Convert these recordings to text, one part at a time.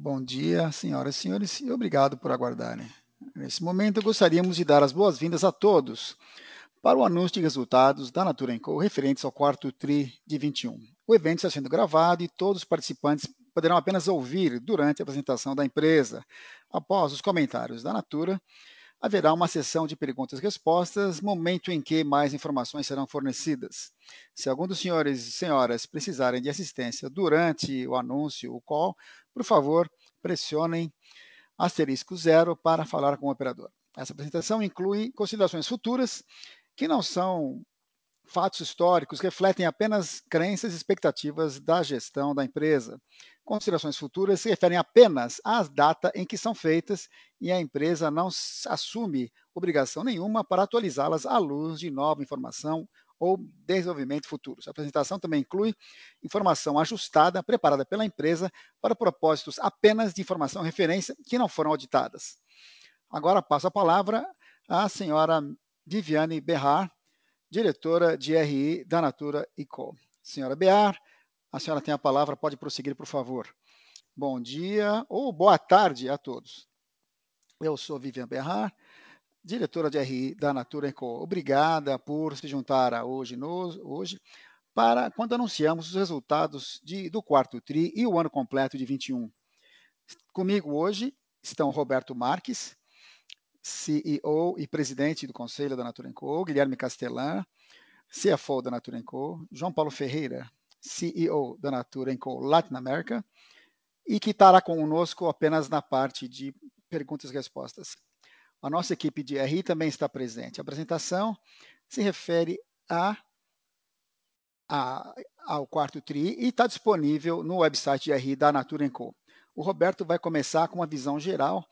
Bom dia, senhoras e senhores, e obrigado por aguardarem. Nesse momento, gostaríamos de dar as boas-vindas a todos para o anúncio de resultados da Natura Co. referentes ao quarto TRI de 21. O evento está sendo gravado e todos os participantes poderão apenas ouvir durante a apresentação da empresa. Após os comentários da Natura, haverá uma sessão de perguntas e respostas, momento em que mais informações serão fornecidas. Se algum dos senhores e senhoras precisarem de assistência durante o anúncio, o call, por favor, pressionem asterisco zero para falar com o operador. Essa apresentação inclui considerações futuras que não são fatos históricos, refletem apenas crenças e expectativas da gestão da empresa. Considerações futuras se referem apenas à data em que são feitas e a empresa não assume obrigação nenhuma para atualizá-las à luz de nova informação ou desenvolvimento futuros. A apresentação também inclui informação ajustada, preparada pela empresa para propósitos apenas de informação referência que não foram auditadas. Agora passo a palavra à senhora Viviane Berrar, diretora de RI da Natura Co. Senhora Berrar, a senhora tem a palavra, pode prosseguir, por favor. Bom dia ou boa tarde a todos. Eu sou Vivian Berrar, diretora de RI da Natura Co. Obrigada por se juntar a hoje, hoje para quando anunciamos os resultados de, do quarto TRI e o ano completo de 21. Comigo hoje estão Roberto Marques, CEO e presidente do Conselho da Natura Co, Guilherme Castellan, CFO da Natura Co, João Paulo Ferreira, CEO da Natura Co Latin America, e que estará conosco apenas na parte de perguntas e respostas. A nossa equipe de RI também está presente. A apresentação se refere a, a, ao quarto TRI e está disponível no website de RI da Natura Co. O Roberto vai começar com uma visão geral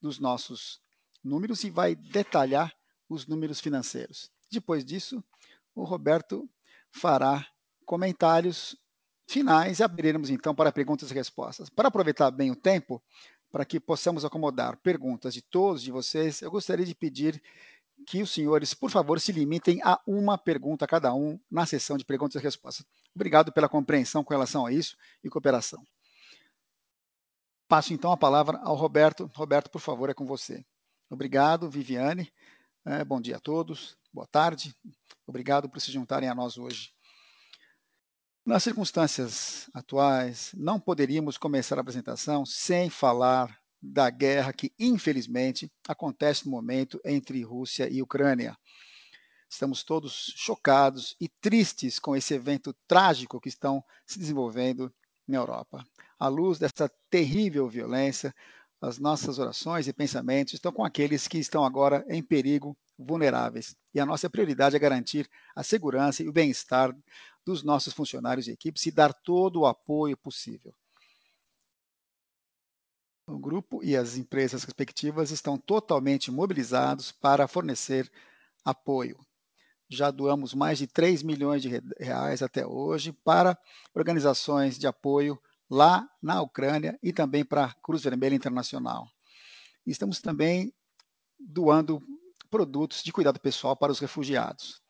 dos nossos números e vai detalhar os números financeiros. Depois disso, o Roberto fará comentários finais e abriremos então para perguntas e respostas. Para aproveitar bem o tempo, para que possamos acomodar perguntas de todos de vocês, eu gostaria de pedir que os senhores, por favor, se limitem a uma pergunta a cada um na sessão de perguntas e respostas. Obrigado pela compreensão com relação a isso e cooperação. Passo então a palavra ao Roberto. Roberto, por favor, é com você. Obrigado, Viviane. É, bom dia a todos. Boa tarde. Obrigado por se juntarem a nós hoje. Nas circunstâncias atuais, não poderíamos começar a apresentação sem falar da guerra que, infelizmente, acontece no momento entre Rússia e Ucrânia. Estamos todos chocados e tristes com esse evento trágico que estão se desenvolvendo na Europa. À luz dessa terrível violência, as nossas orações e pensamentos estão com aqueles que estão agora em perigo, vulneráveis. E a nossa prioridade é garantir a segurança e o bem-estar dos nossos funcionários e equipes e dar todo o apoio possível. O grupo e as empresas respectivas estão totalmente mobilizados para fornecer apoio. Já doamos mais de 3 milhões de reais até hoje para organizações de apoio lá na Ucrânia e também para a Cruz Vermelha Internacional. Estamos também doando produtos de cuidado pessoal para os refugiados.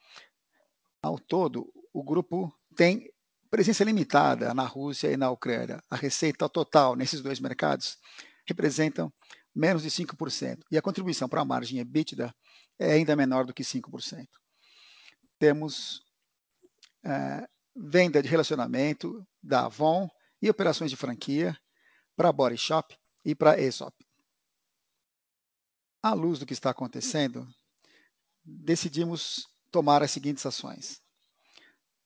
Ao todo, o grupo tem presença limitada na Rússia e na Ucrânia. A receita total nesses dois mercados representam menos de 5%, e a contribuição para a margem EBITDA é ainda menor do que 5%. Temos é, venda de relacionamento da Avon e operações de franquia para Body Shop e para Aesop. À luz do que está acontecendo, decidimos tomar as seguintes ações.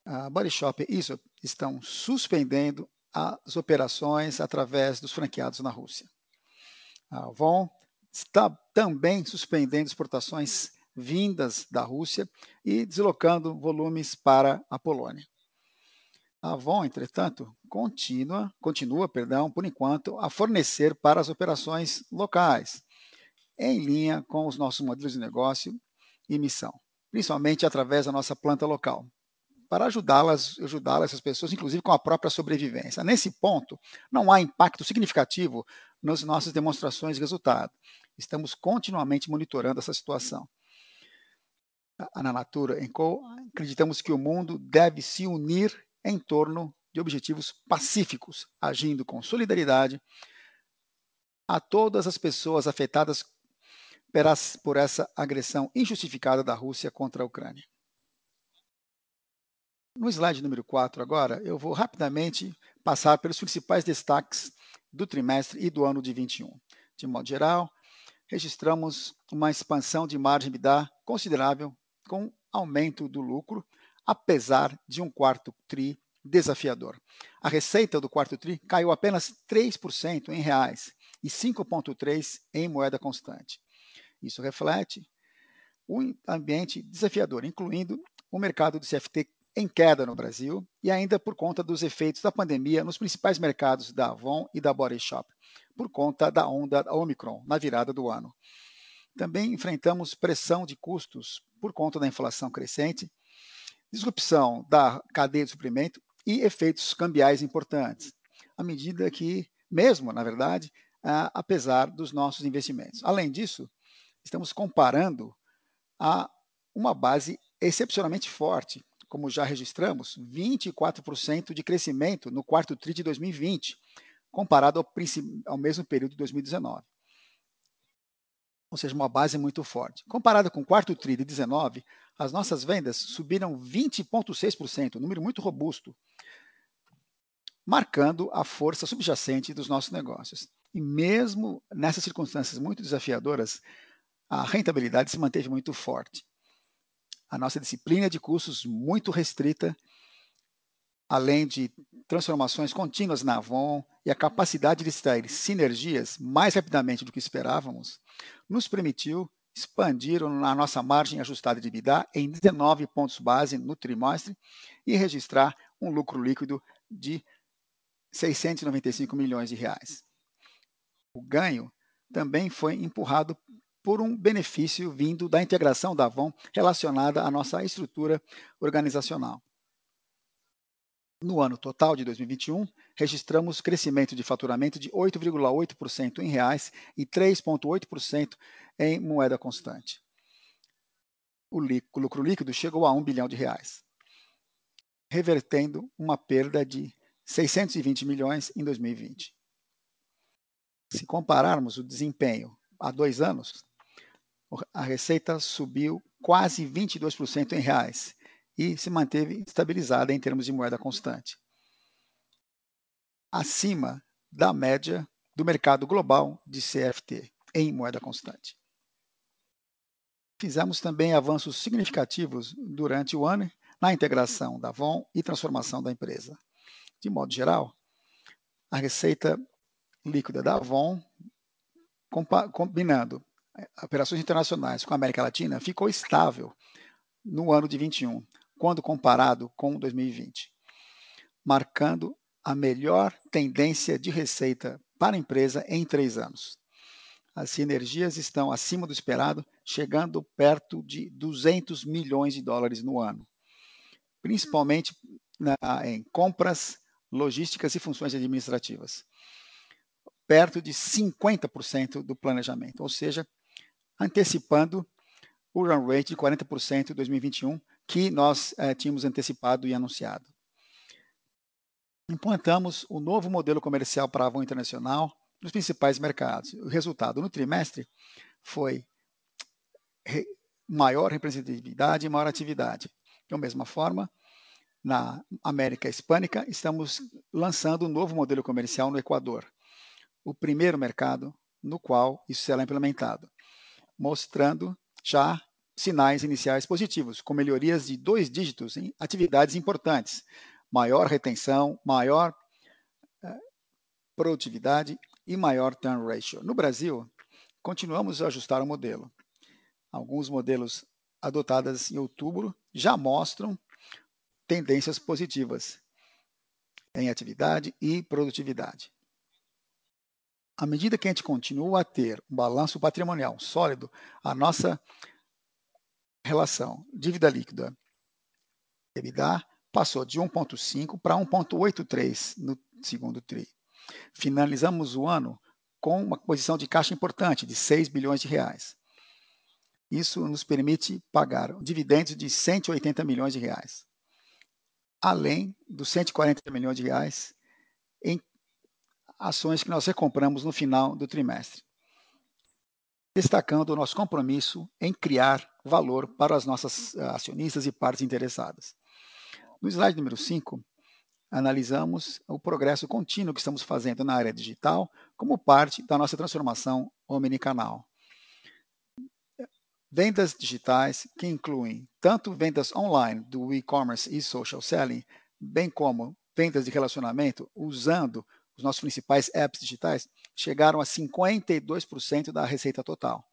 A Body Shop e Aesop estão suspendendo as operações através dos franqueados na Rússia. A Avon está também suspendendo exportações vindas da Rússia e deslocando volumes para a Polônia. A Avon, entretanto, continua, continua, perdão, por enquanto, a fornecer para as operações locais, em linha com os nossos modelos de negócio e missão, principalmente através da nossa planta local, para ajudá-las, ajudar essas pessoas, inclusive com a própria sobrevivência. Nesse ponto, não há impacto significativo nas nossas demonstrações de resultado. Estamos continuamente monitorando essa situação. Na Natura Co, acreditamos que o mundo deve se unir em torno de objetivos pacíficos, agindo com solidariedade, a todas as pessoas afetadas por essa agressão injustificada da Rússia contra a Ucrânia. No slide número 4, agora, eu vou rapidamente passar pelos principais destaques do trimestre e do ano de 21. De modo geral, registramos uma expansão de margem EBITDA considerável, com aumento do lucro, apesar de um quarto TRI desafiador. A receita do quarto TRI caiu apenas 3% em reais e 5,3% em moeda constante. Isso reflete um ambiente desafiador, incluindo o mercado do CFT em queda no Brasil e ainda por conta dos efeitos da pandemia nos principais mercados da Avon e da Body Shop, por conta da onda Omicron na virada do ano. Também enfrentamos pressão de custos por conta da inflação crescente, disrupção da cadeia de suprimento e efeitos cambiais importantes, à medida que, mesmo, na verdade, apesar dos nossos investimentos. Além disso, estamos comparando a uma base excepcionalmente forte, como já registramos, 24% de crescimento no quarto TRI de 2020, comparado ao, ao mesmo período de 2019. Ou seja, uma base muito forte. Comparado com o quarto TRI de 2019, as nossas vendas subiram 20,6%, um número muito robusto, marcando a força subjacente dos nossos negócios. E mesmo nessas circunstâncias muito desafiadoras, a rentabilidade se manteve muito forte. A nossa disciplina de custos muito restrita, além de transformações contínuas na Avon e a capacidade de extrair sinergias mais rapidamente do que esperávamos, nos permitiu expandir a nossa margem ajustada de EBITDA em 19 pontos base no trimestre e registrar um lucro líquido de 695 milhões de reais. O ganho também foi empurrado por um benefício vindo da integração da Avon relacionada à nossa estrutura organizacional. No ano total de 2021, registramos crescimento de faturamento de 8,8% em reais e 3,8% em moeda constante. O lucro líquido chegou a 1 bilhão de reais, revertendo uma perda de 620 milhões em 2020. Se compararmos o desempenho há dois anos, a receita subiu quase 22% em reais e se manteve estabilizada em termos de moeda constante, acima da média do mercado global de CFT em moeda constante. Fizemos também avanços significativos durante o ano na integração da Avon e transformação da empresa. De modo geral, a receita líquida da Avon, combinando operações internacionais com a América Latina, ficou estável no ano de 21, quando comparado com 2020, marcando a melhor tendência de receita para a empresa em três anos. As sinergias estão acima do esperado, chegando perto de 200 milhões de dólares no ano, principalmente na, em compras, logísticas e funções administrativas perto de 50% do planejamento, ou seja, antecipando o run rate de 40% em 2021 que nós eh, tínhamos antecipado e anunciado. Implantamos o novo modelo comercial para a Avon Internacional nos principais mercados. O resultado no trimestre foi re maior representatividade e maior atividade. Da mesma forma, na América Hispânica, estamos lançando um novo modelo comercial no Equador o primeiro mercado no qual isso será implementado, mostrando já sinais iniciais positivos, com melhorias de dois dígitos em atividades importantes, maior retenção, maior eh, produtividade e maior turn ratio. No Brasil, continuamos a ajustar o modelo. Alguns modelos adotados em outubro já mostram tendências positivas em atividade e produtividade à medida que a gente continua a ter um balanço patrimonial sólido, a nossa relação dívida líquida EBITDA passou de 1,5 para 1,83 no segundo TRI. Finalizamos o ano com uma posição de caixa importante de 6 bilhões de reais. Isso nos permite pagar dividendos de 180 milhões de reais, além dos 140 milhões de reais em ações que nós recompramos no final do trimestre, destacando o nosso compromisso em criar valor para as nossas eh, acionistas e partes interessadas. No slide número 5, analisamos o progresso contínuo que estamos fazendo na área digital como parte da nossa transformação omnicanal. Vendas digitais, que incluem tanto vendas online do e-commerce e social selling, bem como vendas de relacionamento usando os nossos principais apps digitais, chegaram a 52% da receita total.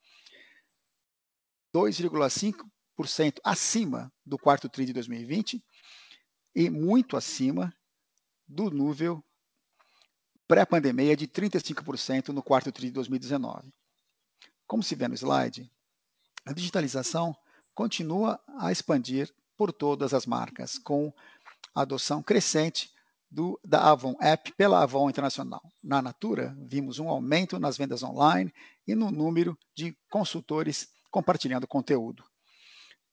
2,5% acima do quarto TRI de 2020 e muito acima do nível pré-pandemia de 35% no quarto TRI de 2019. Como se vê no slide, a digitalização continua a expandir por todas as marcas, com adoção crescente do, da Avon App pela Avon Internacional. Na Natura, vimos um aumento nas vendas online e no número de consultores compartilhando conteúdo.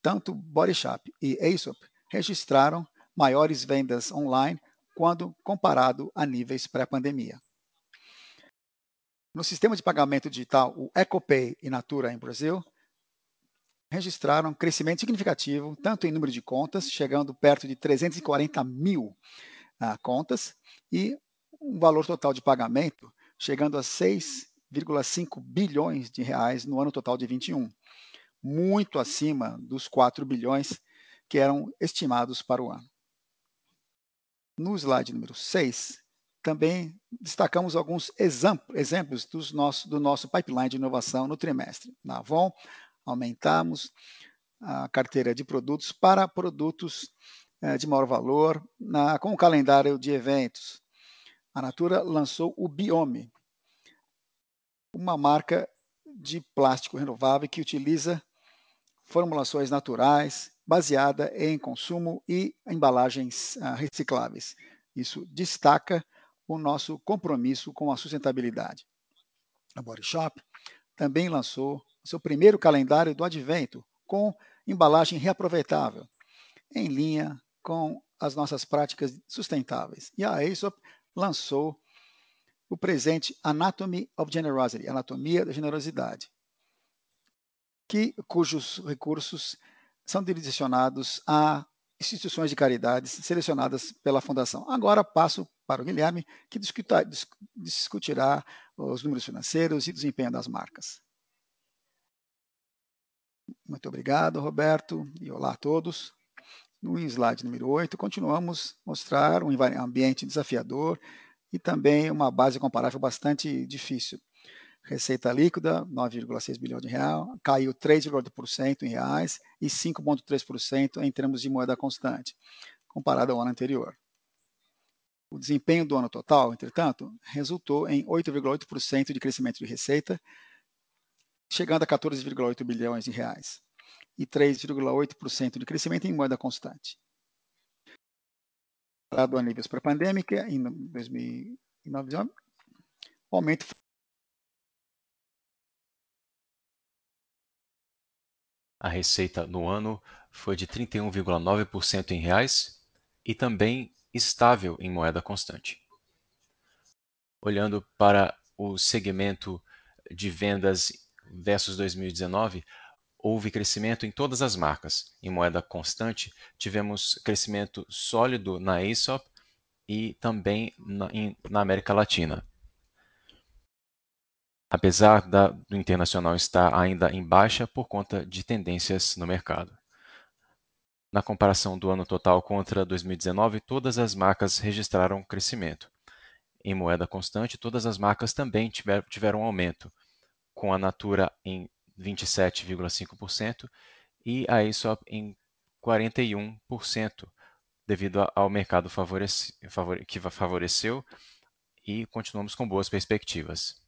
Tanto Body Shop e Aesop registraram maiores vendas online quando comparado a níveis pré-pandemia. No sistema de pagamento digital, o EcoPay e Natura em Brasil registraram crescimento significativo, tanto em número de contas, chegando perto de 340 mil contas, e um valor total de pagamento chegando a 6,5 bilhões de reais no ano total de 21, muito acima dos 4 bilhões que eram estimados para o ano. No slide número 6, também destacamos alguns exemplos dos nosso, do nosso pipeline de inovação no trimestre. Na Avon, aumentamos a carteira de produtos para produtos de maior valor, na, com o calendário de eventos. A Natura lançou o Biome, uma marca de plástico renovável que utiliza formulações naturais, baseada em consumo e embalagens ah, recicláveis. Isso destaca o nosso compromisso com a sustentabilidade. A Body Shop também lançou seu primeiro calendário do advento, com embalagem reaproveitável, em linha com as nossas práticas sustentáveis. E a Aesop lançou o presente Anatomy of Generosity, Anatomia da Generosidade, que, cujos recursos são direcionados a instituições de caridades selecionadas pela Fundação. Agora passo para o Guilherme, que discutirá os números financeiros e desempenho das marcas. Muito obrigado, Roberto, e olá a todos. No slide número 8, continuamos mostrar um ambiente desafiador e também uma base comparável bastante difícil. Receita líquida, 9,6 bilhões de reais, caiu 3,8% em reais e 5,3% em termos de moeda constante, comparado ao ano anterior. O desempenho do ano total, entretanto, resultou em 8,8% de crescimento de receita chegando a 14,8 bilhões de reais e 3,8% de crescimento em moeda constante. Comparado a níveis pré-pandêmica, em 2019, o aumento A receita no ano foi de 31,9% em reais e também estável em moeda constante. Olhando para o segmento de vendas versus 2019, houve crescimento em todas as marcas. Em moeda constante, tivemos crescimento sólido na Aesop e também na, em, na América Latina. Apesar da, do internacional estar ainda em baixa por conta de tendências no mercado. Na comparação do ano total contra 2019, todas as marcas registraram crescimento. Em moeda constante, todas as marcas também tiver, tiveram aumento, com a Natura em 27,5% e a Aesop em 41%, devido ao mercado que favoreceu e continuamos com boas perspectivas.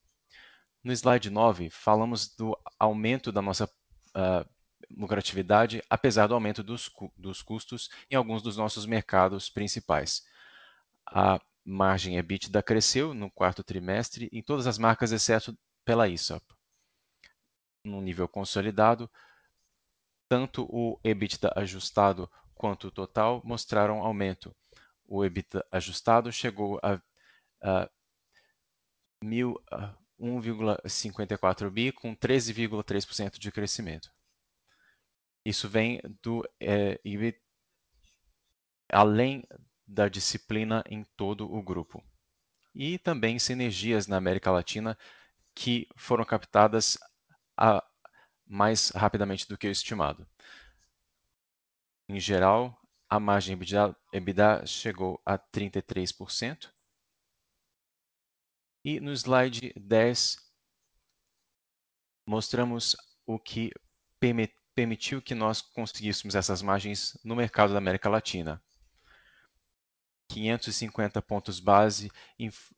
No slide 9, falamos do aumento da nossa uh, lucratividade, apesar do aumento dos, dos custos em alguns dos nossos mercados principais. A margem EBITDA cresceu no quarto trimestre em todas as marcas, exceto pela Aesop no nível consolidado, tanto o EBITDA ajustado quanto o total mostraram aumento. O EBITDA ajustado chegou a, a 1,54 bi com 13,3% de crescimento. Isso vem do é, além da disciplina em todo o grupo. E também sinergias na América Latina que foram captadas a, mais rapidamente do que o estimado. Em geral, a margem EBITDA, EBITDA chegou a 33%. E no slide 10, mostramos o que permitiu que nós conseguíssemos essas margens no mercado da América Latina. 550 pontos base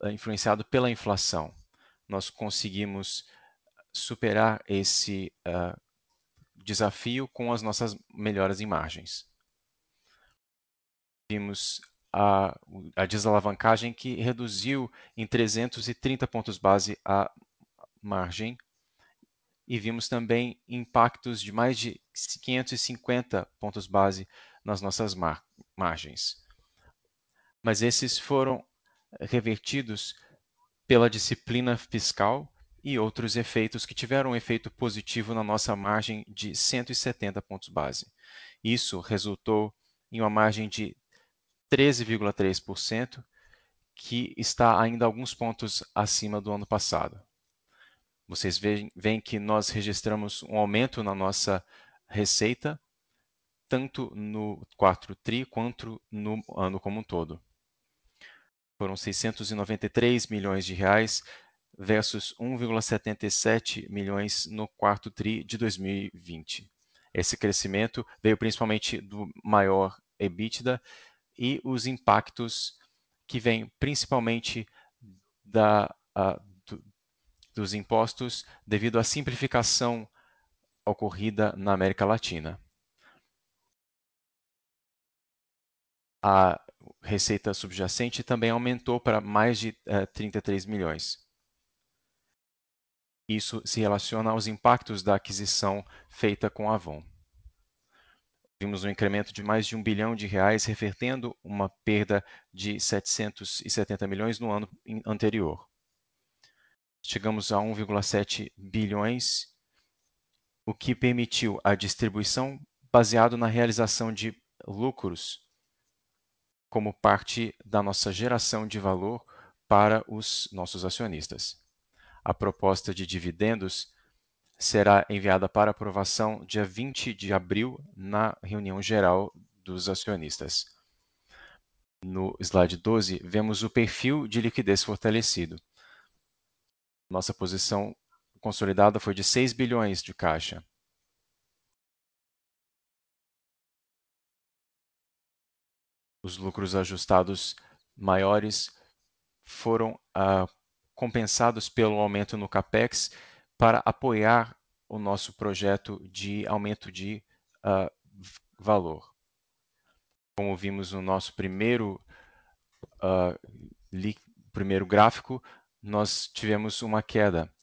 influenciado pela inflação. Nós conseguimos superar esse uh, desafio com as nossas melhoras em margens. Vimos a, a desalavancagem que reduziu em 330 pontos base a margem e vimos também impactos de mais de 550 pontos base nas nossas mar margens. Mas esses foram revertidos pela disciplina fiscal e outros efeitos que tiveram um efeito positivo na nossa margem de 170 pontos base. Isso resultou em uma margem de 13,3%, que está ainda alguns pontos acima do ano passado. Vocês veem, veem que nós registramos um aumento na nossa receita, tanto no 4 TRI quanto no ano como um todo. Foram 693 milhões de reais, versus 1,77 milhões no quarto TRI de 2020. Esse crescimento veio principalmente do maior EBITDA e os impactos que vêm principalmente da, uh, do, dos impostos devido à simplificação ocorrida na América Latina. A receita subjacente também aumentou para mais de uh, eh, 33 milhões. Isso se relaciona aos impactos da aquisição feita com a Avon. Vimos um incremento de mais de um bilhão de reais, revertendo uma perda de 770 milhões no ano anterior. Chegamos a 1,7 bilhões, o que permitiu a distribuição baseado na realização de lucros como parte da nossa geração de valor para os nossos acionistas. A proposta de dividendos será enviada para aprovação dia 20 de abril na reunião geral dos acionistas. No slide 12, vemos o perfil de liquidez fortalecido. Nossa posição consolidada foi de 6 bilhões de caixa. Os lucros ajustados maiores foram uh, compensados pelo aumento no CAPEX para apoiar o nosso projeto de aumento de uh, valor. Como vimos no nosso primeiro, uh, primeiro gráfico, nós tivemos uma queda.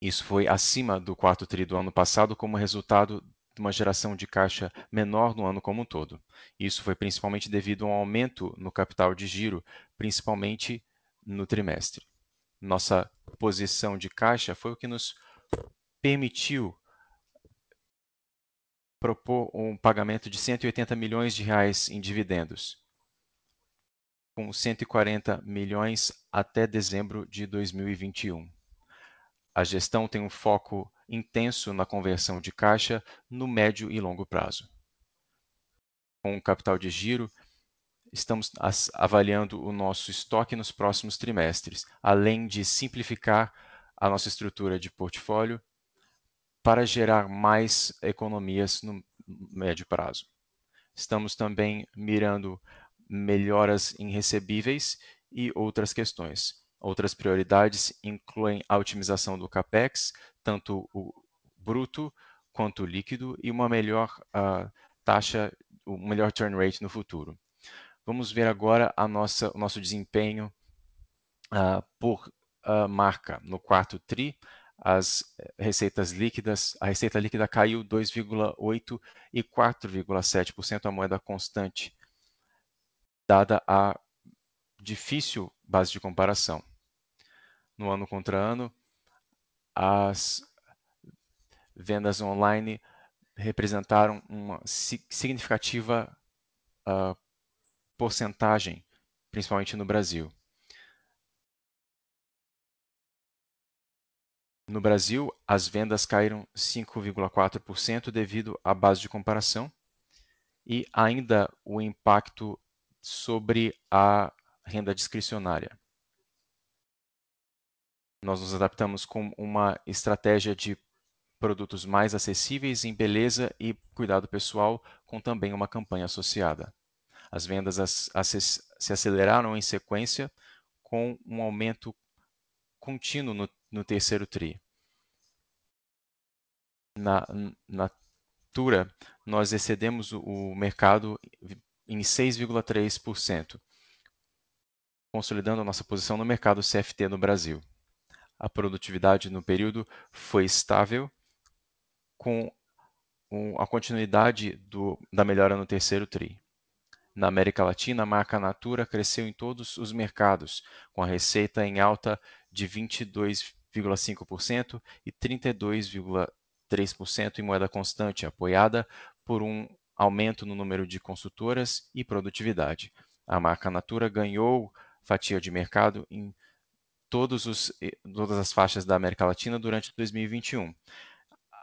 Isso foi acima do quarto tri do ano passado como resultado de uma geração de caixa menor no ano como um todo. Isso foi principalmente devido a um aumento no capital de giro, principalmente no trimestre. Nossa posição de caixa foi o que nos permitiu propor um pagamento de 180 milhões de reais em dividendos, com 140 milhões até dezembro de 2021. A gestão tem um foco intenso na conversão de caixa no médio e longo prazo. Com o capital de giro, estamos avaliando o nosso estoque nos próximos trimestres, além de simplificar a nossa estrutura de portfólio para gerar mais economias no médio prazo. Estamos também mirando melhoras em recebíveis e outras questões. Outras prioridades incluem a otimização do CAPEX, tanto o bruto quanto o líquido, e uma melhor uh, taxa, um melhor turn rate no futuro. Vamos ver agora a nossa, o nosso desempenho uh, por uh, marca. No quarto TRI, as receitas líquidas, a receita líquida caiu 2,8% e 4,7% a moeda constante, dada a difícil base de comparação. No ano contra ano, as vendas online representaram uma significativa uh, porcentagem, principalmente no Brasil. No Brasil, as vendas caíram 5,4% devido à base de comparação e ainda o impacto sobre a renda discricionária. Nós nos adaptamos com uma estratégia de produtos mais acessíveis em beleza e cuidado pessoal, com também uma campanha associada. As vendas se aceleraram em sequência, com um aumento contínuo no, no terceiro TRI. Na Natura, nós excedemos o mercado em 6,3%, consolidando a nossa posição no mercado CFT no Brasil. A produtividade no período foi estável com a continuidade do, da melhora no terceiro TRI. Na América Latina, a marca Natura cresceu em todos os mercados, com a receita em alta de 22,5% e 32,3% em moeda constante, apoiada por um aumento no número de consultoras e produtividade. A marca Natura ganhou fatia de mercado em todos os, todas as faixas da América Latina durante 2021.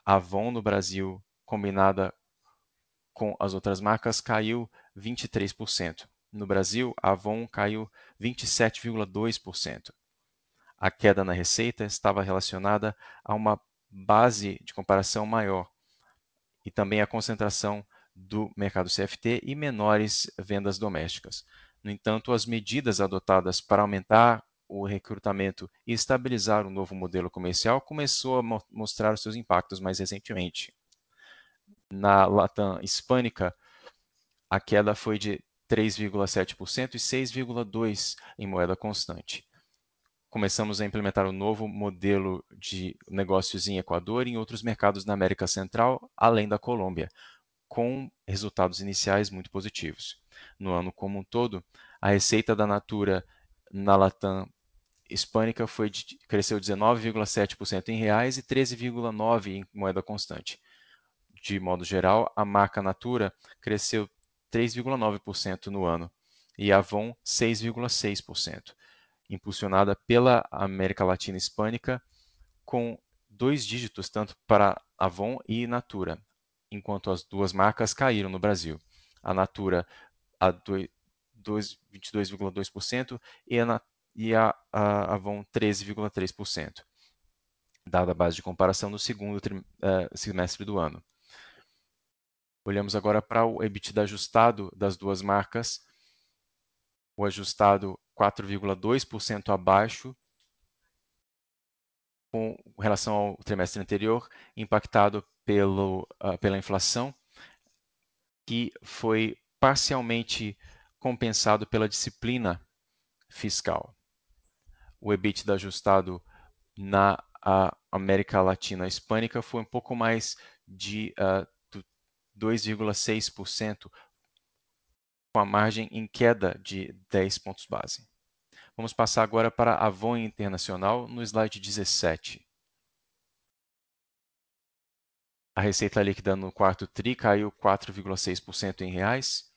Avon no Brasil, combinada com as outras marcas, caiu 23%. No Brasil, a Avon caiu 27,2%. A queda na receita estava relacionada a uma base de comparação maior e também a concentração do mercado CFT e menores vendas domésticas. No entanto, as medidas adotadas para aumentar o recrutamento e estabilizar o novo modelo comercial começou a mo mostrar os seus impactos mais recentemente. Na Latam hispânica, a queda foi de 3,7% e 6,2% em moeda constante. Começamos a implementar o um novo modelo de negócios em Equador e em outros mercados na América Central, além da Colômbia, com resultados iniciais muito positivos. No ano como um todo, a receita da Natura na Latam hispânica foi de, cresceu 19,7% em reais e 13,9% em moeda constante. De modo geral, a marca Natura cresceu 3,9% no ano e a Avon 6,6%, impulsionada pela América Latina hispânica com dois dígitos tanto para Avon e Natura, enquanto as duas marcas caíram no Brasil. A Natura a 22,2% e a e a, a Avon 13,3%, dada a base de comparação no segundo uh, semestre do ano. Olhamos agora para o EBITDA ajustado das duas marcas. O ajustado 4,2% abaixo com relação ao trimestre anterior, impactado pelo, uh, pela inflação, que foi parcialmente compensado pela disciplina fiscal o EBITDA ajustado na América Latina Hispânica foi um pouco mais de uh, ah, 2,6%, com a margem em queda de 10 pontos base. Vamos passar agora para a Avon Internacional no slide 17. A receita líquida no quarto TRI caiu 4,6% em reais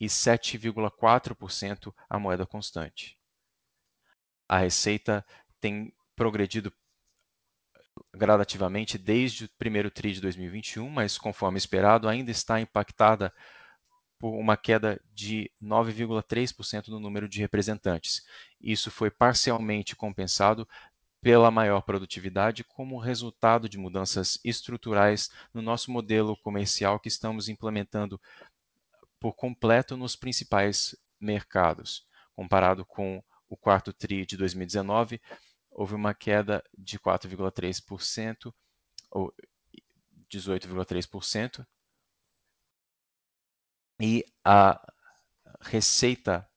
e 7,4% a moeda constante a receita tem progredido gradativamente desde o primeiro TRI de 2021, mas conforme esperado, ainda está impactada por uma queda de 9,3% no número de representantes. Isso foi parcialmente compensado pela maior produtividade como resultado de mudanças estruturais no nosso modelo comercial que estamos implementando por completo nos principais mercados, comparado com o quarto TRI de 2019, houve uma queda de 4,3%, ou 18,3%, e a receita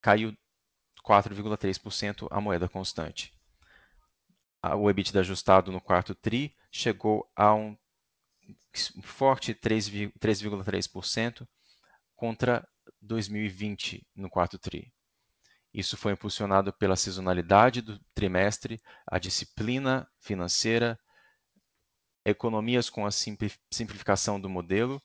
caiu 4,3% a moeda constante. O EBITDA ajustado no quarto TRI chegou a um forte 3,3% contra 2020 no quarto TRI. Isso foi impulsionado pela sazonalidade do trimestre, a disciplina financeira, economias com a simplificação do modelo,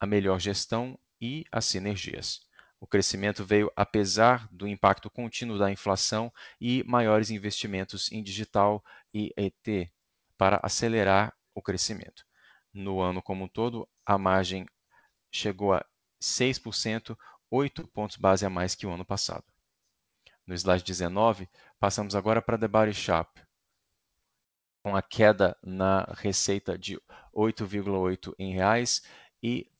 a melhor gestão e as sinergias. O crescimento veio apesar do impacto contínuo da inflação e maiores investimentos em digital e ET para acelerar o crescimento. No ano como um todo, a margem chegou a 6%, 8 pontos base a mais que o ano passado. No slide 19, passamos agora para The Body Shop, com a queda na receita de 8,8 em reais e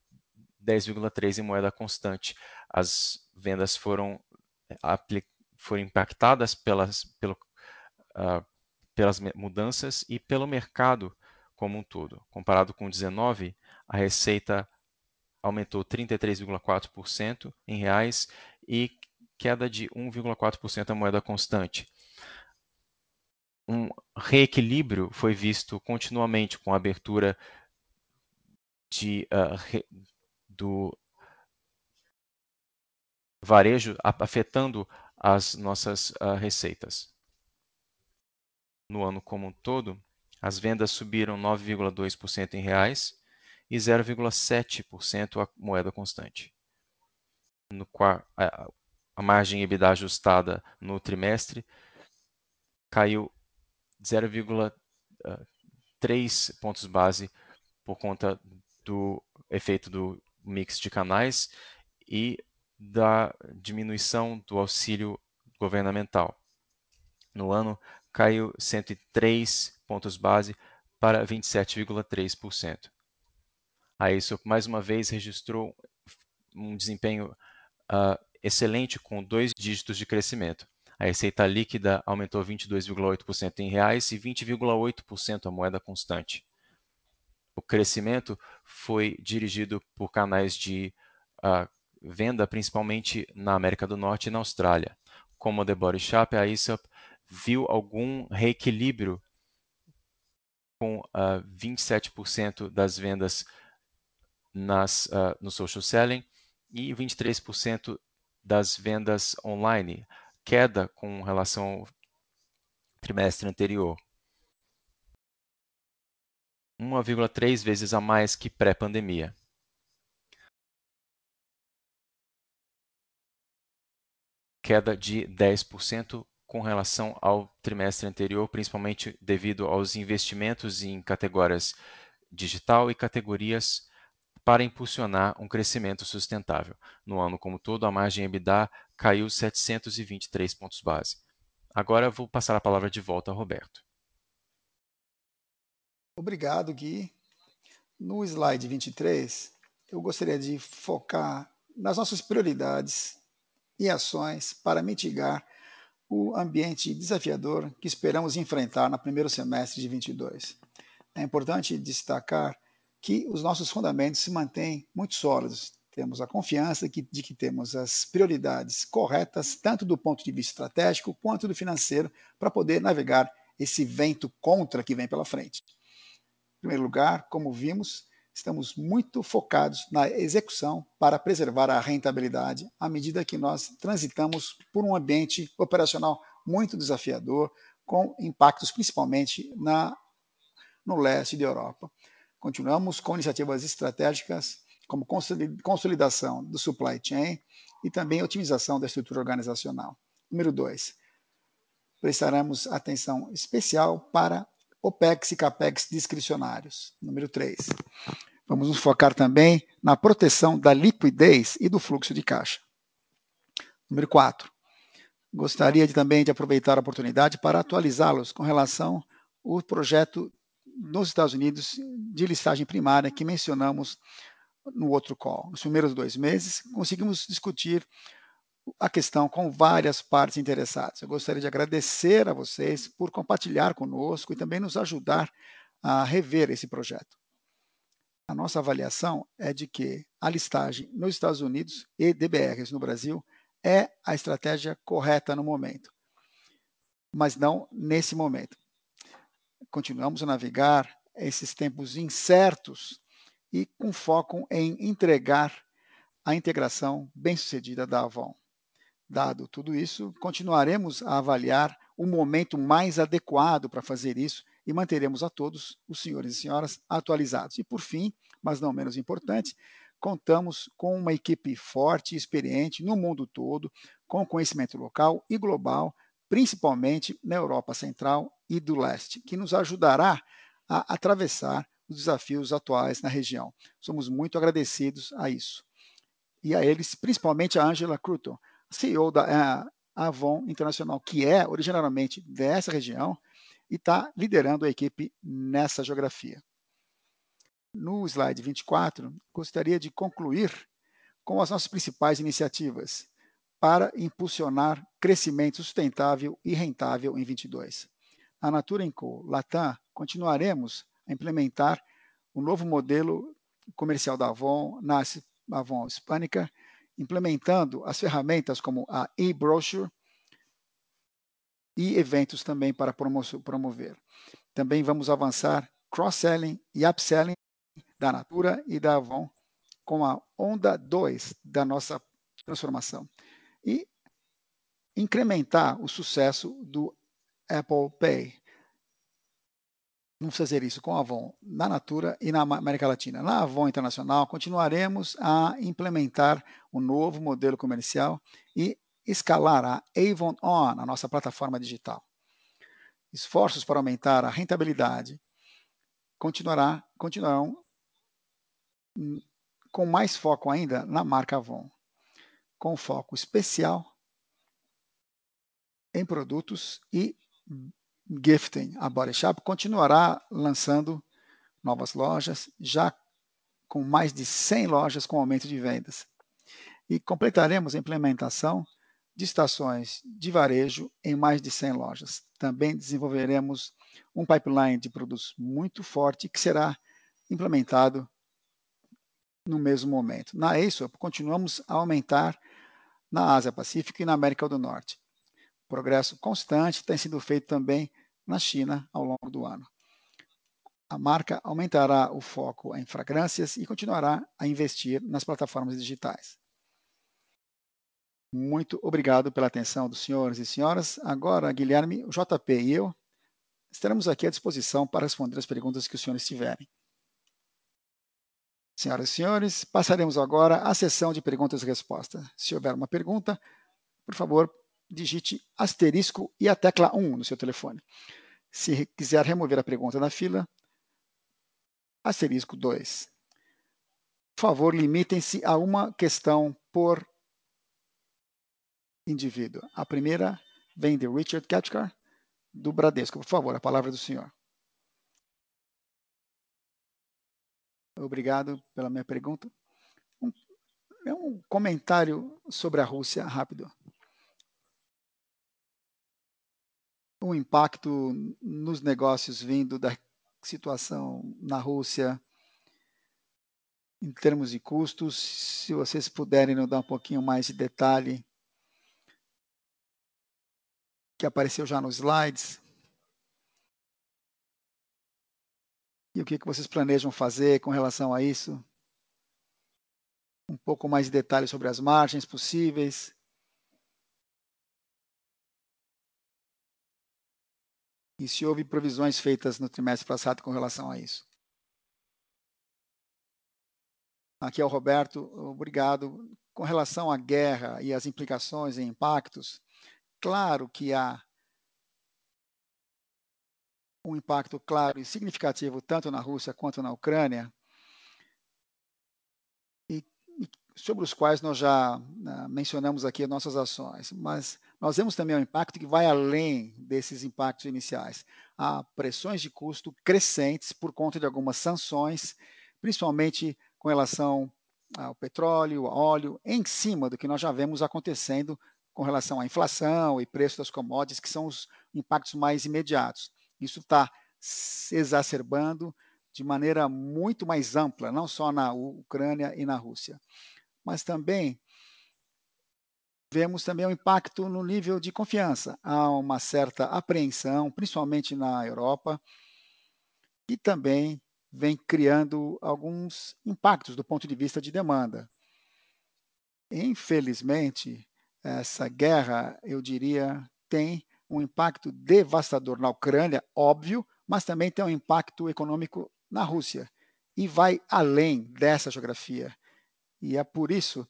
10,3 em moeda constante. As vendas foram, foram impactadas pelas, pelo, uh, pelas mudanças e pelo mercado como um todo. Comparado com 19, a receita aumentou 33,4% em reais e queda de 1,4% a moeda constante. Um reequilíbrio foi visto continuamente com a abertura de, uh, re, do varejo afetando as nossas uh, receitas. No ano como um todo, as vendas subiram 9,2% em reais e 0,7% a moeda constante. No, a, a margem EBITDA ajustada no trimestre caiu 0,3 ah, pontos base por conta do efeito do mix de canais e da diminuição do auxílio governamental. No ano, caiu 103 pontos base para 27,3%. A ISO, mais uma vez, registrou um desempenho uh, excelente com dois dígitos de crescimento. A receita líquida aumentou 22,8% em reais e 20,8% a moeda constante. O crescimento foi dirigido por canais de uh, venda, principalmente na América do Norte e na Austrália. Como a The Body Shop, a ISOP viu algum reequilíbrio com uh, ah, 27% das vendas nas, uh, no social selling e 23% das vendas online, queda com relação ao trimestre anterior. 1,3 vezes a mais que pré-pandemia. Queda de 10% com relação ao trimestre anterior, principalmente devido aos investimentos em categorias digital e categorias para impulsionar um crescimento sustentável. No ano como todo, a margem EBITDA caiu 723 pontos base. Agora vou passar a palavra de volta ao Roberto. Obrigado, Gui. No slide 23, eu gostaria de focar nas nossas prioridades e ações para mitigar o ambiente desafiador que esperamos enfrentar no primeiro semestre de 22. É importante destacar que os nossos fundamentos se mantêm muito sólidos. Temos a confiança de que temos as prioridades corretas, tanto do ponto de vista estratégico quanto do financeiro, para poder navegar esse vento contra que vem pela frente. Em primeiro lugar, como vimos, estamos muito focados na execução para preservar a rentabilidade à medida que nós transitamos por um ambiente operacional muito desafiador, com impactos principalmente na, no leste da Europa. Continuamos com iniciativas estratégicas como consolidação do supply chain e também otimização da estrutura organizacional. Número dois, prestaremos atenção especial para OPEX e CAPEX discricionários. Número 3. Vamos nos focar também na proteção da liquidez e do fluxo de caixa. Número 4. Gostaria de, também de aproveitar a oportunidade para atualizá-los com relação ao projeto nos Estados Unidos de listagem primária que mencionamos no outro call. Nos primeiros dois meses, conseguimos discutir a questão com várias partes interessadas. Eu gostaria de agradecer a vocês por compartilhar conosco e também nos ajudar a rever esse projeto. A nossa avaliação é de que a listagem nos Estados Unidos e DBRs no Brasil é a estratégia correta no momento, mas não nesse momento. Continuamos a navegar esses tempos incertos e com foco em entregar a integração bem-sucedida da Avon. Dado tudo isso, continuaremos a avaliar o momento mais adequado para fazer isso e manteremos a todos, os senhores e senhoras, atualizados. E por fim, mas não menos importante, contamos com uma equipe forte e experiente no mundo todo, com conhecimento local e global, principalmente na Europa Central e do Leste, que nos ajudará a atravessar os desafios atuais na região. Somos muito agradecidos a isso. E a eles, principalmente a Angela Cruton, CEO da Avon Internacional, que é originalmente dessa região e está liderando a equipe nessa geografia. No slide 24, gostaria de concluir com as nossas principais iniciativas para impulsionar crescimento sustentável e rentável em 22. Na Natura Co. Latam, continuaremos a implementar o novo modelo comercial da Avon na Avon Hispânica, implementando as ferramentas como a e-brochure e eventos também para promover. Também vamos avançar cross-selling e upselling da Natura e da Avon com a onda 2 da nossa transformação. E incrementar o sucesso do Apple Pay. Vamos fazer isso com a Avon na Natura e na América Latina. Na Avon Internacional, continuaremos a implementar o um novo modelo comercial e escalar a Avon On, a nossa plataforma digital. Esforços para aumentar a rentabilidade continuará, continuarão com mais foco ainda na marca Avon, com foco especial em produtos e gifting. A Body Shop continuará lançando novas lojas, já com mais de 100 lojas com aumento de vendas. E completaremos a implementação de estações de varejo em mais de 100 lojas. Também desenvolveremos um pipeline de produtos muito forte que será implementado no mesmo momento. Na ASOP, continuamos a aumentar na Ásia Pacífica e na América do Norte. Progresso constante tem sido feito também na China ao longo do ano. A marca aumentará o foco em fragrâncias e continuará a investir nas plataformas digitais. Muito obrigado pela atenção dos senhores e senhoras. Agora, Guilherme, o JP e eu estaremos aqui à disposição para responder as perguntas que os senhores tiverem. Senhoras e senhores, passaremos agora à sessão de perguntas e respostas. Se houver uma pergunta, por favor, digite asterisco e a tecla 1 no seu telefone. Se quiser remover a pergunta da fila, asterisco 2. Por favor, limitem-se a uma questão por indivíduo. A primeira vem de Richard Ketchkar, do Bradesco. Por favor, a palavra do senhor. Obrigado pela minha pergunta. Um, é um comentário sobre a Rússia rápido. O impacto nos negócios vindo da situação na Rússia em termos de custos, se vocês puderem nos dar um pouquinho mais de detalhe que apareceu já nos slides. E o que, que vocês planejam fazer com relação a isso? Um pouco mais de detalhes sobre as margens possíveis. E se houve provisões feitas no trimestre passado com relação a isso. Aqui é o Roberto, obrigado. Com relação à guerra e as implicações e impactos, claro que há um impacto claro e significativo tanto na Rússia quanto na Ucrânia, e, e sobre os quais nós já né, mencionamos aqui nossas ações, mas nós vemos também um impacto que vai além desses impactos iniciais. Há pressões de custo crescentes por conta de algumas sanções, principalmente com relação ao petróleo, ao óleo, em cima do que nós já vemos acontecendo com relação à inflação e preço das commodities, que são os impactos mais imediatos. Isso está se exacerbando de maneira muito mais ampla, não só na Ucrânia e na Rússia, mas também vemos também o impacto no nível de confiança. Há uma certa apreensão, principalmente na Europa, e também vem criando alguns impactos do ponto de vista de demanda. Infelizmente, essa guerra, eu diria, tem um impacto devastador na Ucrânia, óbvio, mas também tem um impacto econômico na Rússia e vai além dessa geografia. E é por isso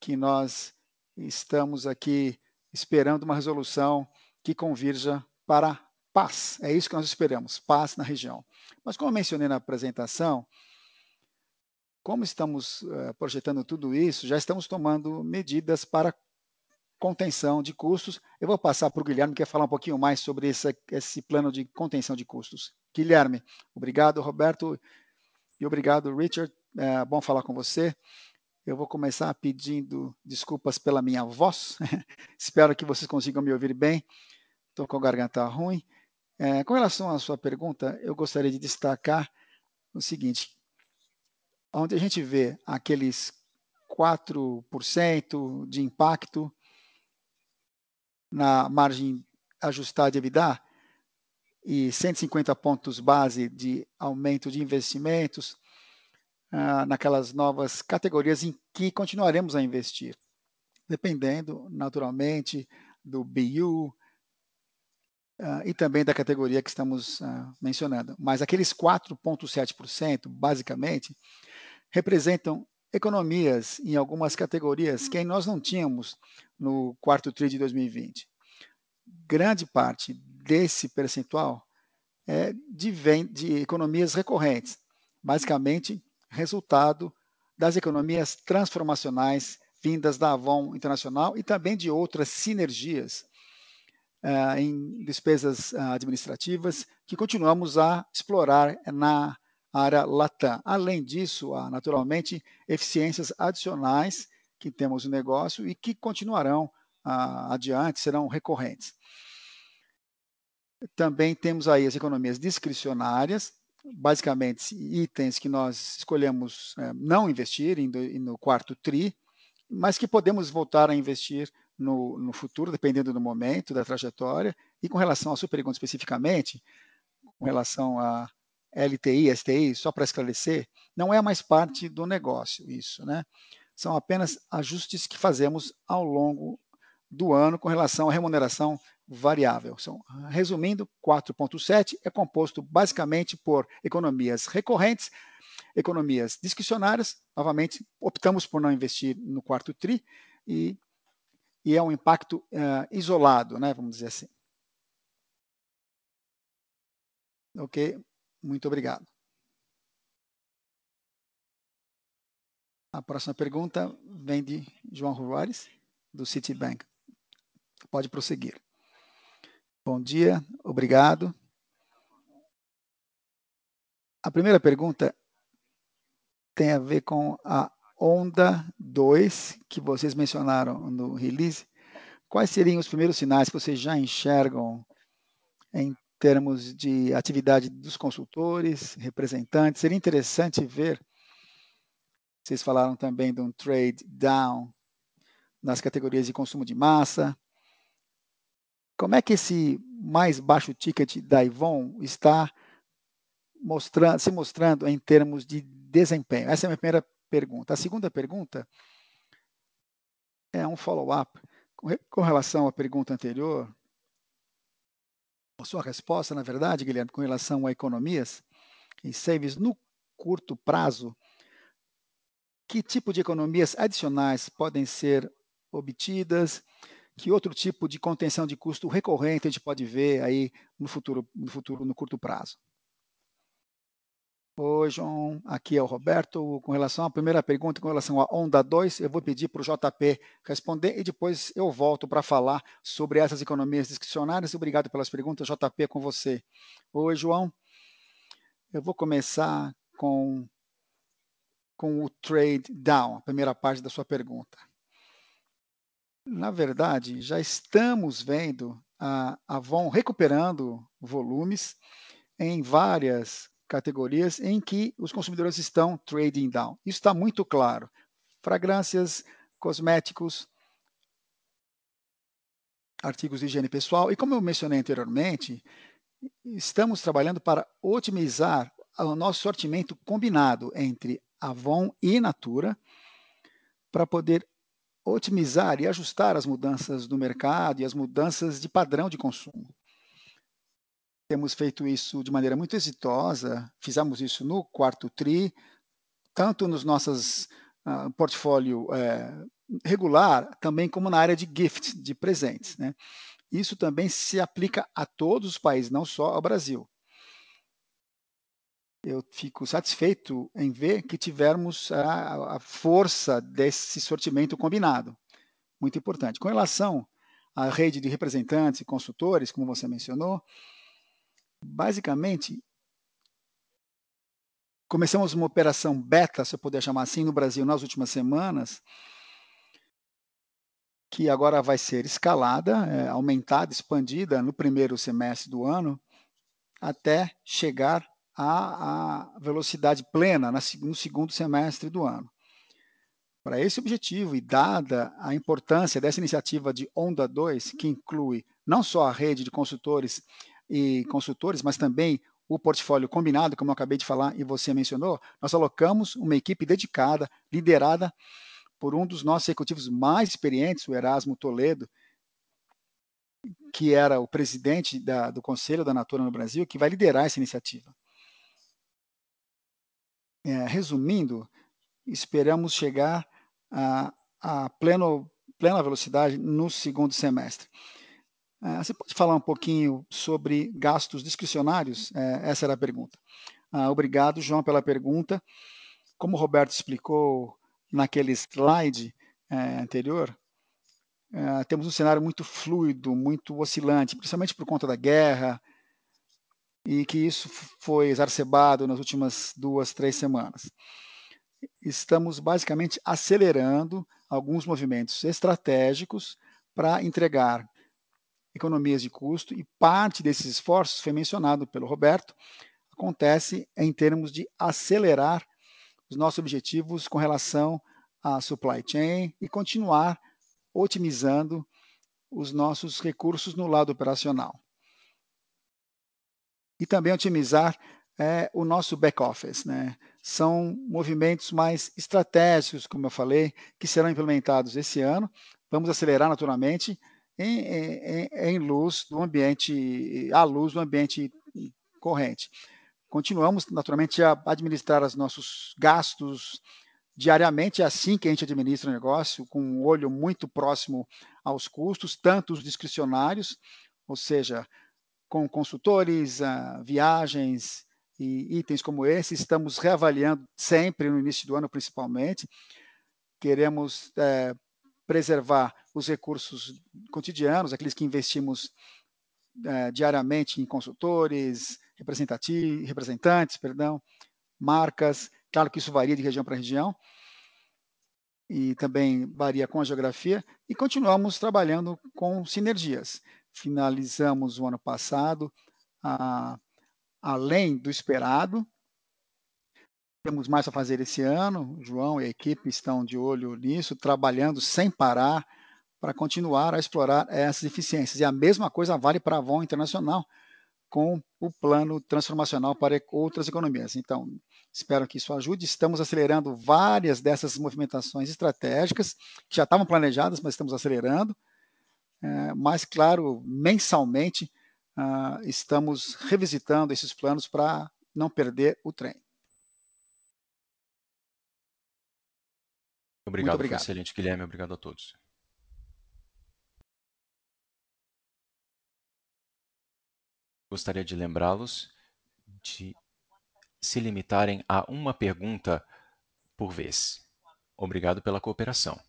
que nós estamos aqui esperando uma resolução que convirja para paz. É isso que nós esperamos, paz na região. Mas como eu mencionei na apresentação, como estamos uh, projetando tudo isso, já estamos tomando medidas para contenção de custos. Eu vou passar para o Guilherme, que quer falar um pouquinho mais sobre esse, esse plano de contenção de custos. Guilherme, obrigado, Roberto, e obrigado, Richard. É bom falar com você. Eu vou começar pedindo desculpas pela minha voz. Espero que vocês consigam me ouvir bem. Estou com a garganta ruim. É, com relação à sua pergunta, eu gostaria de destacar o seguinte: onde a gente vê aqueles 4% de impacto na margem ajustada de EBITDA e 150 pontos base de aumento de investimentos ah, naquelas novas categorias em que continuaremos a investir, dependendo, naturalmente, do BU ah, e também da categoria que estamos ah, mencionando. Mas aqueles 4,7%, basicamente, representam economias em algumas categorias que nós não tínhamos no quarto TRI de 2020. Grande parte desse percentual é de, de economias recorrentes, basicamente resultado das economias transformacionais vindas da Avon Internacional e também de outras sinergias uh, em despesas uh, administrativas que continuamos a explorar na área Latam. Além disso, há naturalmente eficiências adicionais que temos no negócio e que continuarão ah, adiante, serão recorrentes. Também temos aí as economias discricionárias, basicamente itens que nós escolhemos é, não investir em, no quarto TRI, mas que podemos voltar a investir no, no, futuro, dependendo do momento, da trajetória. E com relação à sua pergunta especificamente, com relação a LTI, STI, só para esclarecer, não é mais parte do negócio isso, né? São apenas ajustes que fazemos ao longo do ano com relação à remuneração variável. São, resumindo, 4.7 é composto basicamente por economias recorrentes, economias discricionárias, novamente optamos por não investir no quarto TRI e, e é um impacto uh, isolado, né, vamos dizer assim. Ok, muito obrigado. A próxima pergunta vem de João Ruares, do Citibank. Pode prosseguir. Bom dia, obrigado. A primeira pergunta tem a ver com a onda 2 que vocês mencionaram no release. Quais seriam os primeiros sinais que vocês já enxergam em termos de atividade dos consultores, representantes? Seria interessante ver. Vocês falaram também de um trade down nas categorias de consumo de massa, como é que esse mais baixo ticket da Ivon está mostrando, se mostrando em termos de desempenho? Essa é a minha primeira pergunta. A segunda pergunta é um follow-up com relação à pergunta anterior. A sua resposta, na verdade, Guilherme, com relação a economias e saves no curto prazo, que tipo de economias adicionais podem ser obtidas? Que outro tipo de contenção de custo recorrente a gente pode ver aí no futuro, no futuro, no curto prazo? Oi, João. Aqui é o Roberto. Com relação à primeira pergunta, com relação à onda 2, eu vou pedir para o JP responder e depois eu volto para falar sobre essas economias discricionárias. Obrigado pelas perguntas. JP, com você. Oi, João. Eu vou começar com, com o trade down, a primeira parte da sua pergunta. Na verdade, já estamos vendo a Avon recuperando volumes em várias categorias em que os consumidores estão trading down. Isso está muito claro. Fragrâncias, cosméticos, artigos de higiene pessoal. E como eu mencionei anteriormente, estamos trabalhando para otimizar o nosso sortimento combinado entre Avon e Natura para poder otimizar e ajustar as mudanças do mercado e as mudanças de padrão de consumo. Temos feito isso de maneira muito exitosa, fizemos isso no quarto TRI, tanto nos nossos uh, portfólio é, regular, também como na área de gift, de presentes. Né? Isso também se aplica a todos os países, não só ao Brasil. Eu fico satisfeito em ver que tivermos a, a força desse sortimento combinado. Muito importante. Com relação à rede de representantes e consultores, como você mencionou, basicamente começamos uma operação beta, se eu puder chamar assim, no Brasil nas últimas semanas, que agora vai ser escalada, é, aumentada, expandida no primeiro semestre do ano, até chegar à, velocidade plena no segundo semestre do ano. Para esse objetivo, e dada a importância dessa iniciativa de Onda 2, que inclui não só a rede de consultores e consultores, mas também o portfólio combinado, como eu acabei de falar e você mencionou, nós alocamos uma equipe dedicada, liderada por um dos nossos executivos mais experientes, o Erasmo Toledo, que era o presidente da, do Conselho da Natura no Brasil, que vai liderar essa iniciativa. É, resumindo, esperamos chegar a, a pleno, plena velocidade no segundo semestre. É, você pode falar um pouquinho sobre gastos discricionários? É, essa era a pergunta. Ah, obrigado, João, pela pergunta. Como o Roberto explicou naquele slide é, anterior, é, temos um cenário muito fluido, muito oscilante, principalmente por conta da guerra, e que isso foi exacerbado nas últimas duas, três semanas. Estamos basicamente acelerando alguns movimentos estratégicos para entregar economias de custo, e parte desses esforços, foi mencionado pelo Roberto, acontece em termos de acelerar os nossos objetivos com relação à supply chain e continuar otimizando os nossos recursos no lado operacional. E também otimizar é, o nosso back-office. Né? São movimentos mais estratégicos, como eu falei, que serão implementados esse ano. Vamos acelerar naturalmente em, em, em luz do ambiente, à luz do ambiente corrente. Continuamos, naturalmente, a administrar os nossos gastos diariamente, é assim que a gente administra o negócio, com um olho muito próximo aos custos, tanto os discricionários, ou seja, com consultores, ah, viagens e itens como esse, estamos reavaliando sempre no início do ano, principalmente. Queremos é, preservar os recursos cotidianos, aqueles que investimos é, diariamente em consultores, representantes, perdão, marcas. Claro que isso varia de região para região e também varia com a geografia. E continuamos trabalhando com sinergias. Finalizamos o ano passado além do esperado. Temos mais a fazer esse ano. O João e a equipe estão de olho nisso, trabalhando sem parar para continuar a explorar essas eficiências. E a mesma coisa vale para a Avon Internacional, com o plano transformacional para outras economias. Então, espero que isso ajude. Estamos acelerando várias dessas movimentações estratégicas, que já estavam planejadas, mas estamos acelerando. É, mas, claro, mensalmente, uh, estamos revisitando esses planos para não perder o trem. Obrigado, Muito obrigado. excelente, Guilherme. Obrigado a todos. Gostaria de lembrá-los de se limitarem a uma pergunta por vez. Obrigado pela cooperação.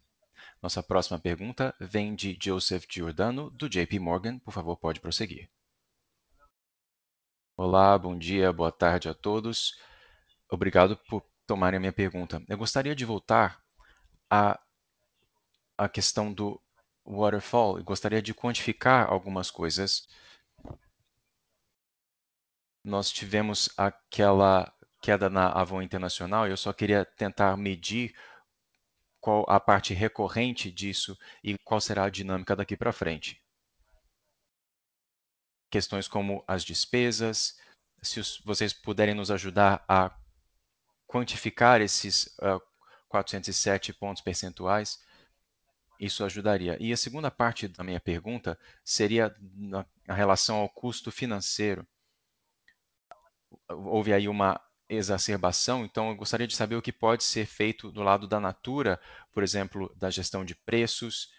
Nossa próxima pergunta vem de Joseph Giordano, do JP Morgan. Por favor, pode prosseguir. Olá, bom dia, boa tarde a todos. Obrigado por tomarem a minha pergunta. Eu gostaria de voltar à, à questão do waterfall e gostaria de quantificar algumas coisas nós tivemos aquela queda na Avon Internacional e eu só queria tentar medir qual a parte recorrente disso e qual será a dinâmica daqui para frente. Questões como as despesas, se os, vocês puderem nos ajudar a quantificar esses uh, 407 pontos percentuais, isso ajudaria. E a segunda parte da minha pergunta seria na relação ao custo financeiro. Houve aí uma exacerbação, então eu gostaria de saber o que pode ser feito do lado da Natura, por exemplo, da gestão de preços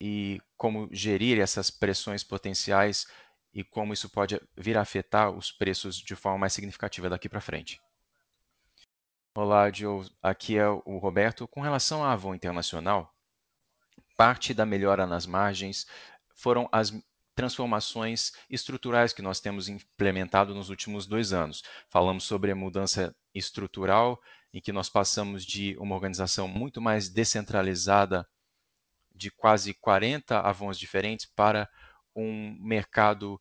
e como gerir essas pressões potenciais e como isso pode vir a afetar os preços de forma mais significativa daqui para frente. Olá, Joe. Aqui é o Roberto. Com relação à Avon Internacional, parte da melhora nas margens foram as transformações estruturais que nós temos implementado nos últimos dois anos. Falamos sobre a mudança estrutural, em que nós passamos de uma organização muito mais descentralizada, de quase 40 Avons diferentes, para um mercado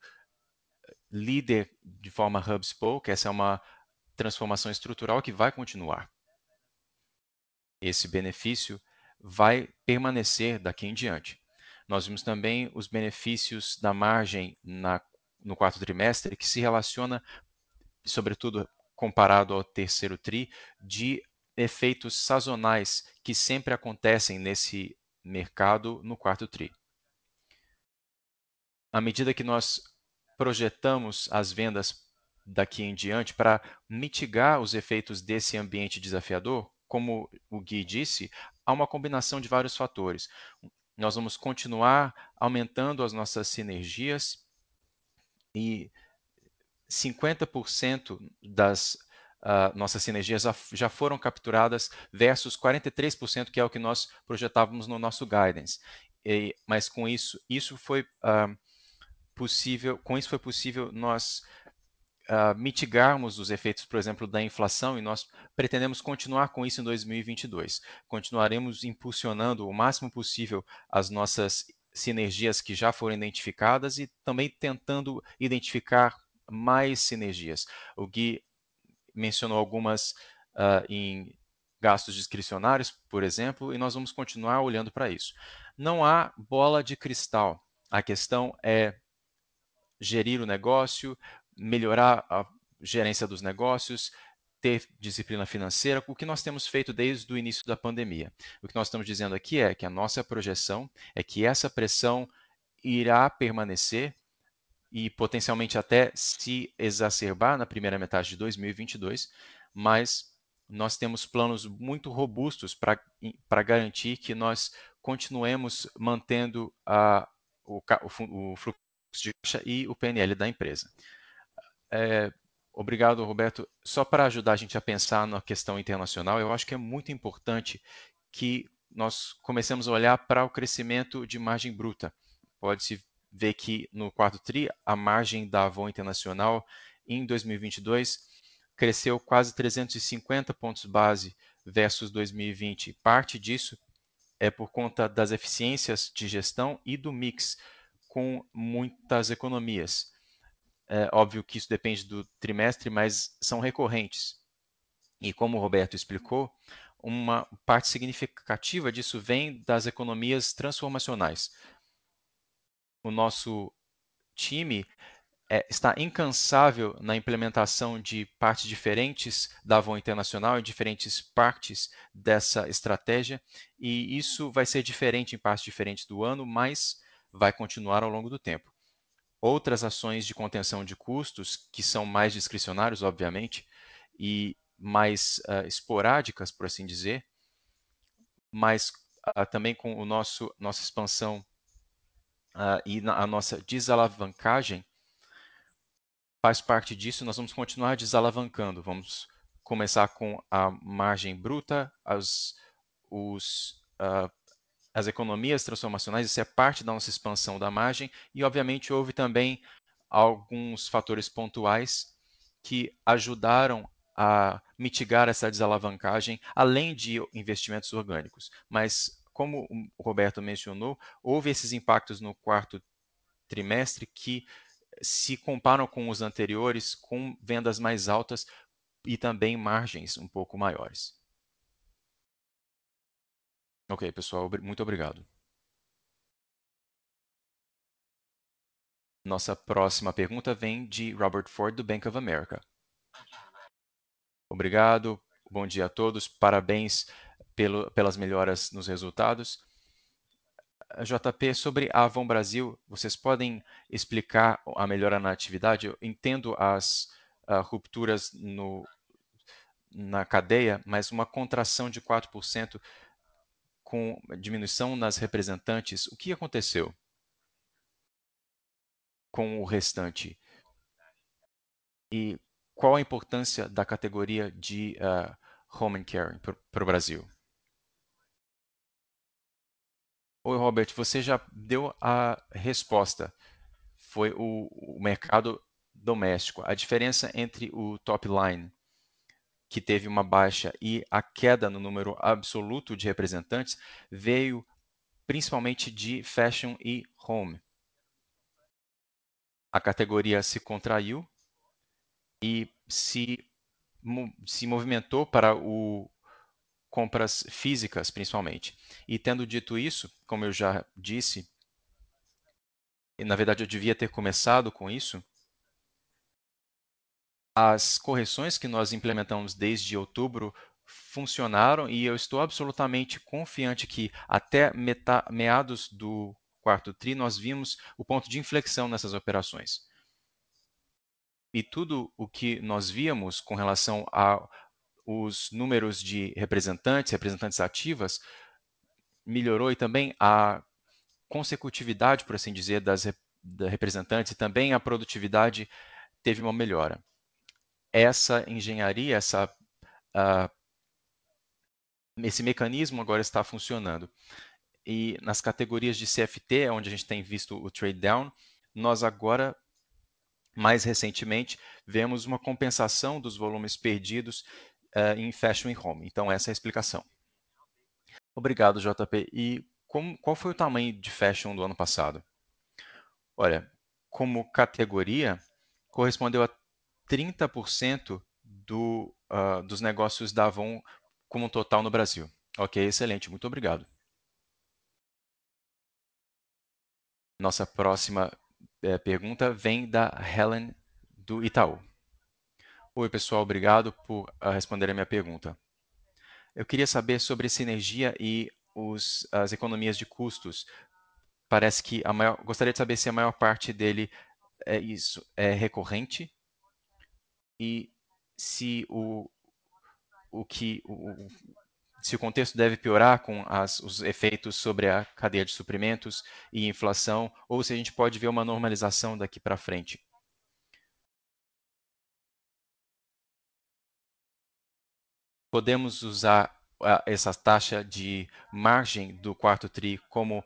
líder de forma hub spoke. Essa é uma transformação estrutural que vai continuar. Esse benefício vai permanecer daqui em diante. Nós vimos também os benefícios da margem na, no quarto trimestre, que se relaciona, sobretudo comparado ao terceiro TRI, de efeitos sazonais que sempre acontecem nesse mercado no quarto TRI. À medida que nós projetamos as vendas daqui em diante para mitigar os efeitos desse ambiente desafiador, como o Gui disse, há uma combinação de vários fatores. Nós vamos continuar aumentando as nossas sinergias e 50% das uh, nossas sinergias já foram capturadas versus 43% que é o que nós projetávamos no nosso guidance. E, mas com isso, isso foi uh, possível, com isso foi possível nós mitigarmos os efeitos, por exemplo, da inflação, e nós pretendemos continuar com isso em 2022. Continuaremos impulsionando o máximo possível as nossas sinergias que já foram identificadas e também tentando identificar mais sinergias. O Gui mencionou algumas uh, em gastos discricionários, por exemplo, e nós vamos continuar olhando para isso. Não há bola de cristal. A questão é gerir o negócio, melhorar a gerência dos negócios, ter disciplina financeira, o que nós temos feito desde o início da pandemia. O que nós estamos dizendo aqui é que a nossa projeção é que essa pressão irá permanecer e potencialmente até se exacerbar na primeira metade de 2022, mas nós temos planos muito robustos para garantir que nós continuemos mantendo a, o, o, o fluxo de caixa e o PNL da empresa. É, obrigado, Roberto. Só para ajudar a gente a pensar na questão internacional, eu acho que é muito importante que nós comecemos a olhar para o crescimento de margem bruta. Pode-se ver que no quarto TRI, a margem da Avon Internacional em 2022 cresceu quase 350 pontos base versus 2020. Parte disso é por conta das eficiências de gestão e do mix, com muitas economias. É óbvio que isso depende do trimestre, mas são recorrentes. E como o Roberto explicou, uma parte significativa disso vem das economias transformacionais. O nosso time é, está incansável na implementação de partes diferentes da Avon Internacional em diferentes partes dessa estratégia, e isso vai ser diferente em partes diferentes do ano, mas vai continuar ao longo do tempo. Outras ações de contenção de custos, que são mais discricionários, obviamente, e mais uh, esporádicas, por assim dizer, mas uh, também com o nosso nossa expansão uh, e a nossa desalavancagem faz parte disso. Nós vamos continuar desalavancando. Vamos começar com a margem bruta, as, os as economias transformacionais, isso é parte da nossa expansão da margem, e obviamente houve também alguns fatores pontuais que ajudaram a mitigar essa desalavancagem, além de investimentos orgânicos. Mas, como o Roberto mencionou, houve esses impactos no quarto trimestre que se comparam com os anteriores, com vendas mais altas e também margens um pouco maiores. Ok, pessoal, muito obrigado. Nossa próxima pergunta vem de Robert Ford, do Bank of America. Obrigado, bom dia a todos, parabéns pelo, pelas melhoras nos resultados. JP, sobre a Avon Brasil, vocês podem explicar a melhora na atividade? Eu entendo as uh, rupturas no, na cadeia, mas uma contração de 4% com diminuição nas representantes, o que aconteceu com o restante? E qual a importância da categoria de uh, home care para o Brasil? Oi, Robert, você já deu a resposta. Foi o, o mercado doméstico. A diferença entre o top line, que teve uma baixa, e a queda no número absoluto de representantes veio principalmente de fashion e home. A categoria se contraiu e se, se movimentou para o compras físicas, principalmente. E tendo dito isso, como eu já disse, na verdade eu devia ter começado com isso, as correções que nós implementamos desde outubro funcionaram e eu estou absolutamente confiante que até meados do quarto tri nós vimos o ponto de inflexão nessas operações. E tudo o que nós víamos com relação a, os números de representantes, representantes ativas, melhorou e também a consecutividade, por assim dizer, das representantes e também a produtividade teve uma melhora. Essa engenharia, essa, uh, esse mecanismo agora está funcionando. E nas categorias de CFT, onde a gente tem visto o trade down, nós agora mais recentemente, vemos uma compensação dos volumes perdidos uh, em Fashion e Home. Então, essa é a explicação. Obrigado, JP. E como, qual foi o tamanho de Fashion do ano passado? Olha, como categoria, correspondeu a 30% do, uh, dos negócios da Avon como total no Brasil. Ok, excelente, muito obrigado. Nossa próxima eh, pergunta vem da Helen do Itaú. Oi, pessoal, obrigado por uh, responder a minha pergunta. Eu queria saber sobre sinergia e os, as economias de custos. Parece que a maior, gostaria de saber se a maior parte dele é isso é recorrente e se o, o que o, se o contexto deve piorar com as, os efeitos sobre a cadeia de suprimentos e inflação, ou se a gente pode ver uma normalização daqui para frente. podemos usar essa taxa de margem do quarto TRI como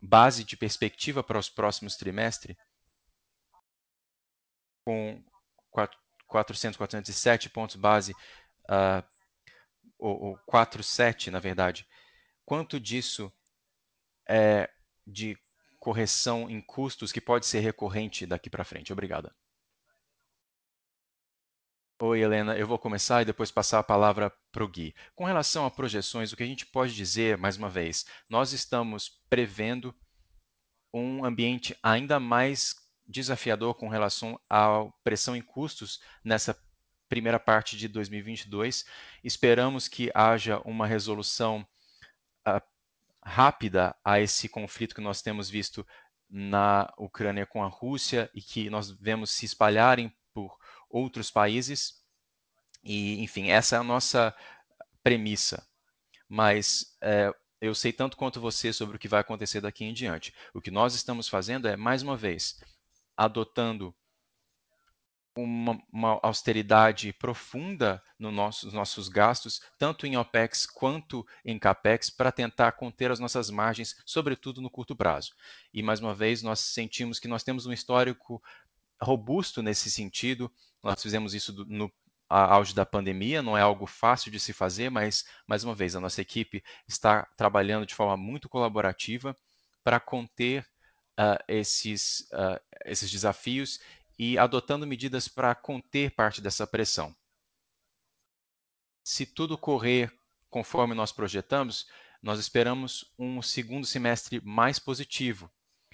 base de perspectiva para os próximos trimestres? Com 400, 407 pontos base, uh, ou, ou 47, na verdade. Quanto disso é de correção em custos que pode ser recorrente daqui para frente? Obrigada. Oi, Helena. Eu vou começar e depois passar a palavra para o Gui. Com relação a projeções, o que a gente pode dizer, mais uma vez, nós estamos prevendo um ambiente ainda mais desafiador com relação à pressão em custos nessa primeira parte de 2022. Esperamos que haja uma resolução uh, rápida a esse conflito que nós temos visto na Ucrânia com a Rússia e que nós vemos se espalharem por outros países. E, enfim, essa é a nossa premissa. Mas é, eu sei tanto quanto você sobre o que vai acontecer daqui em diante. O que nós estamos fazendo é, mais uma vez, adotando uma, uma austeridade profunda no nosso, nos nossos gastos, tanto em OPEX quanto em CAPEX, para tentar conter as nossas margens, sobretudo no curto prazo. E, mais uma vez, nós sentimos que nós temos um histórico robusto nesse sentido. Nós fizemos isso no auge da pandemia, não é algo fácil de se fazer, mas, mais uma vez, a nossa equipe está trabalhando de forma muito colaborativa para conter uh, esses, uh, esses desafios e adotando medidas para conter parte dessa pressão. Se tudo correr conforme nós projetamos, nós esperamos um segundo semestre mais positivo,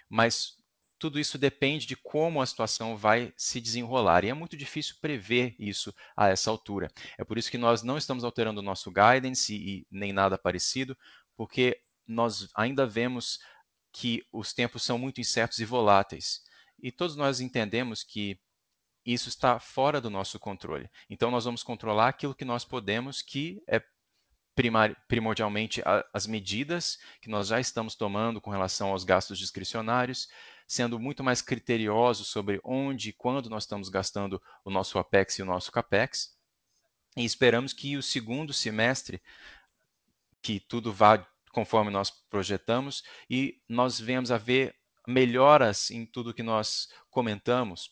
mas tudo isso depende de como a situação vai se desenrolar. E é muito difícil prever isso a essa altura. É por isso que nós não estamos alterando o nosso guidance e, nem nada parecido, porque nós ainda vemos que os tempos são muito incertos e voláteis. E todos nós entendemos que isso está fora do nosso controle. Então, nós vamos controlar aquilo que nós podemos, que é primordialmente as medidas que nós já estamos tomando com relação aos gastos discricionários, sendo muito mais criteriosos sobre onde e quando nós estamos gastando o nosso APEX e o nosso CAPEX. E esperamos que o segundo semestre, que tudo vá conforme nós projetamos, e nós venhamos a ver melhoras em tudo que nós comentamos,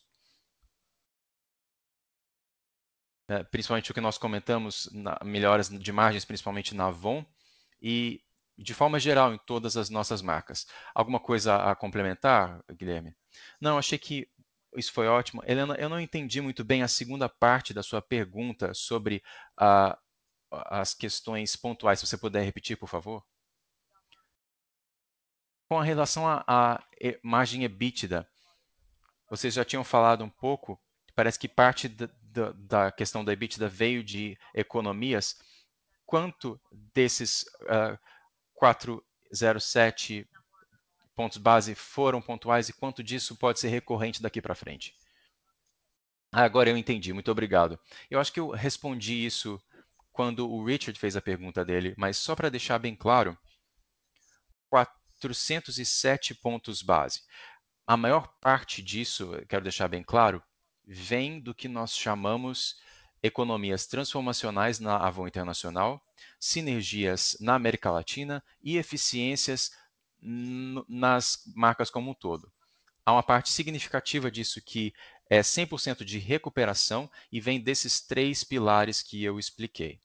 é, principalmente o que nós comentamos, na, melhoras de margens, principalmente na Avon, e de forma geral em todas as nossas marcas. Alguma coisa a complementar, Guilherme? Não, achei que isso foi ótimo. Helena, eu não entendi muito bem a segunda parte da sua pergunta sobre a, as questões pontuais. Se você puder repetir, por favor. Com relação à margem EBITDA, vocês já tinham falado um pouco, parece que parte da, da, da questão da EBITDA veio de economias. Quanto desses uh, 407 pontos base foram pontuais e quanto disso pode ser recorrente daqui para frente? Ah, agora eu entendi, muito obrigado. Eu acho que eu respondi isso quando o Richard fez a pergunta dele, mas só para deixar bem claro, 407 pontos base. A maior parte disso, quero deixar bem claro, vem do que nós chamamos economias transformacionais na Avon Internacional, sinergias na América Latina e eficiências nas marcas como um todo. Há uma parte significativa disso que é 100% de recuperação e vem desses três pilares que eu expliquei.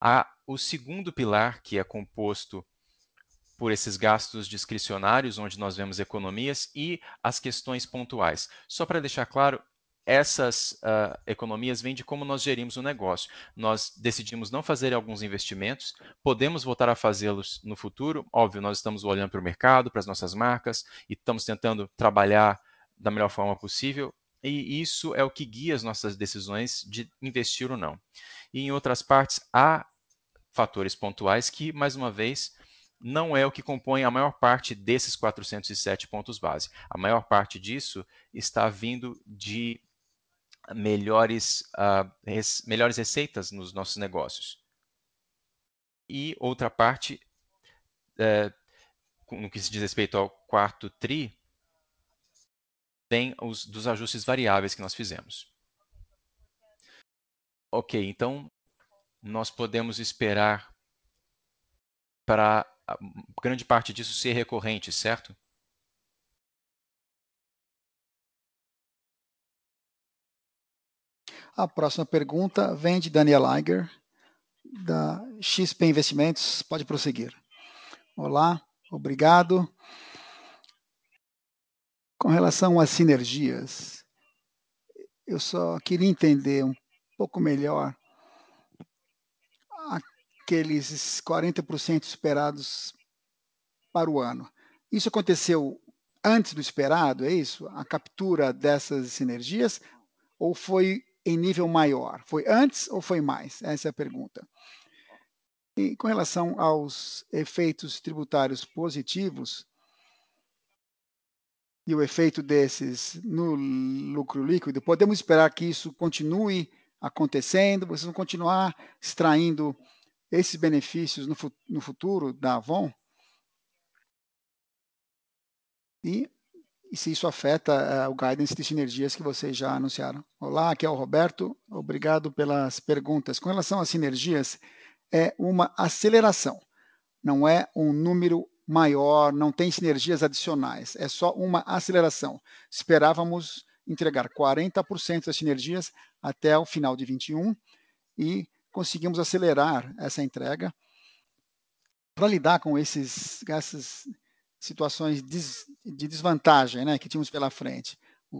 Há o segundo pilar, que é composto por esses gastos discricionários, onde nós vemos economias, e as questões pontuais. Só para deixar claro, essas uh, economias vêm de como nós gerimos o negócio. Nós decidimos não fazer alguns investimentos, podemos voltar a fazê-los no futuro. Óbvio, nós estamos olhando para o mercado, para as nossas marcas e estamos tentando trabalhar da melhor forma possível. E isso é o que guia as nossas decisões de investir ou não. E em outras partes, há fatores pontuais que, mais uma vez, não é o que compõe a maior parte desses 407 pontos base. A maior parte disso está vindo de melhores, uh, res, melhores receitas nos nossos negócios. E outra parte, é, no que se diz respeito ao quarto TRI, tem os dos ajustes variáveis que nós fizemos. Ok, então nós podemos esperar para grande parte disso ser recorrente, certo? A próxima pergunta vem de Daniel Eiger, da XP Investimentos. Pode prosseguir. Olá, obrigado. Com relação às sinergias, eu só queria entender um pouco melhor aqueles 40% esperados para o ano. Isso aconteceu antes do esperado, é isso? A captura dessas sinergias? Ou foi em nível maior? Foi antes ou foi mais? Essa é a pergunta. E com relação aos efeitos tributários positivos e o efeito desses no lucro líquido, podemos esperar que isso continue acontecendo? Vocês vão continuar extraindo esses benefícios no, no futuro da Avon? E e se isso afeta uh, o guidance de sinergias que vocês já anunciaram. Olá, aqui é o Roberto, obrigado pelas perguntas. Com relação às sinergias, é uma aceleração, não é um número maior, não tem sinergias adicionais, é só uma aceleração. Esperávamos entregar 40% das sinergias até o final de 21 e conseguimos acelerar essa entrega para lidar com esses, essas situações de desvantagem né, que tínhamos pela frente.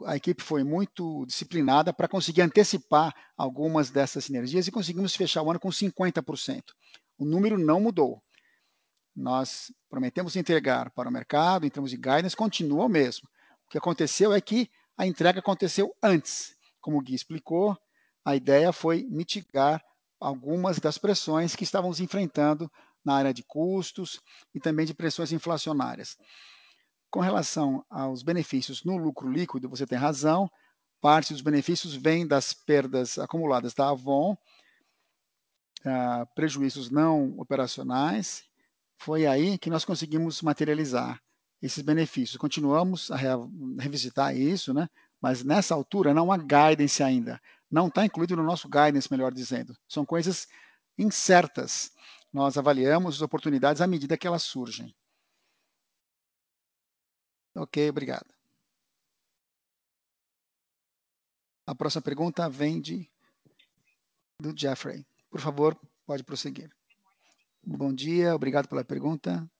A equipe foi muito disciplinada para conseguir antecipar algumas dessas sinergias e conseguimos fechar o ano com 50%. O número não mudou. nós prometemos entregar para o mercado, em termos de guidance, continua o mesmo. O que aconteceu é que a entrega aconteceu antes. Como o Gui explicou, a ideia foi mitigar algumas das pressões que estávamos enfrentando na área de custos e também de pressões inflacionárias. Com relação aos benefícios no lucro líquido, você tem razão, parte dos benefícios vem das perdas acumuladas da Avon, uh, prejuízos não operacionais. Foi aí que nós conseguimos materializar esses benefícios. Continuamos a revisitar isso, né? mas nessa altura não há guidance ainda. Não está incluído no nosso guidance, melhor dizendo. São coisas incertas. Nós avaliamos as oportunidades à medida que elas surgem. Ok, obrigado. A próxima pergunta vem de, do Jeffrey. Por favor, pode prosseguir. Bom dia, obrigado pela pergunta.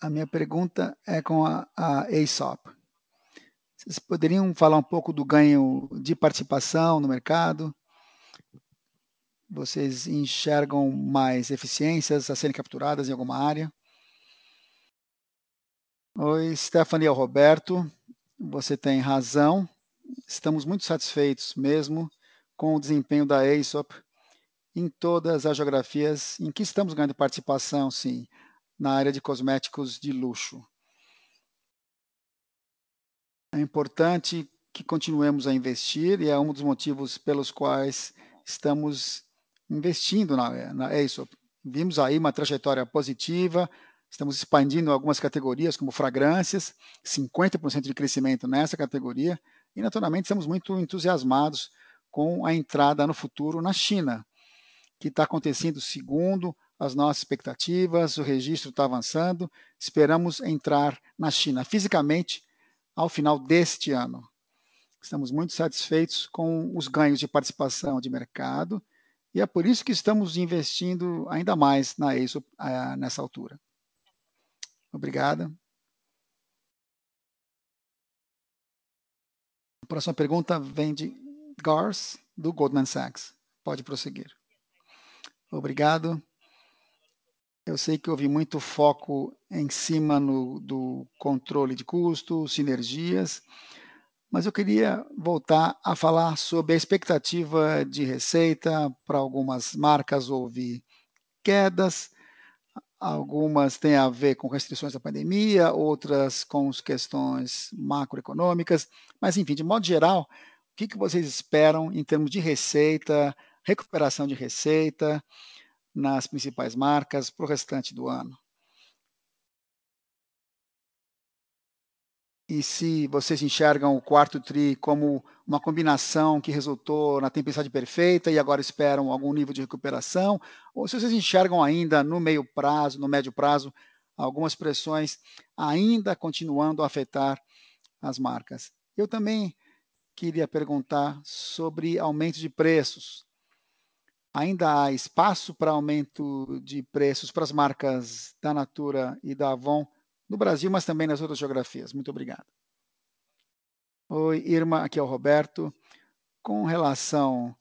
A minha pergunta é com a, a ASOP. Vocês poderiam falar um pouco do ganho de participação no mercado? Vocês enxergam mais eficiências a serem capturadas em alguma área? Oi, Stephanie Roberto. Você tem razão. Estamos muito satisfeitos mesmo com o desempenho da ASOP em todas as geografias em que estamos ganhando participação, sim, na área de cosméticos de luxo. É importante que continuemos a investir e é um dos motivos pelos quais estamos investindo na, na ASOP. Vimos aí uma trajetória positiva, estamos expandindo algumas categorias, como fragrâncias, 50% de crescimento nessa categoria, e naturalmente estamos muito entusiasmados com a entrada no futuro na China, que está acontecendo segundo as nossas expectativas, o registro está avançando, esperamos entrar na China fisicamente ao final deste ano. Estamos muito satisfeitos com os ganhos de participação de mercado e é por isso que estamos investindo ainda mais na ESO nessa altura. Obrigada. A próxima pergunta vem de Gars, do Goldman Sachs. Pode prosseguir. Obrigado. Eu sei que houve muito foco em cima no, do controle de custos, sinergias, mas eu queria voltar a falar sobre a expectativa de receita. Para algumas marcas houve quedas, algumas têm a ver com restrições da pandemia, outras com as questões macroeconômicas, mas enfim, de modo geral, o que, que vocês esperam em termos de receita, recuperação de receita? Nas principais marcas para o restante do ano. E se vocês enxergam o quarto TRI como uma combinação que resultou na tempestade perfeita e agora esperam algum nível de recuperação, ou se vocês enxergam ainda no meio prazo, no médio prazo, algumas pressões ainda continuando a afetar as marcas. Eu também queria perguntar sobre aumento de preços ainda há espaço para aumento de preços para as marcas da Natura e da Avon no Brasil, mas também nas outras geografias. Muito obrigado. Oi, Irma, aqui é o Roberto. Com relação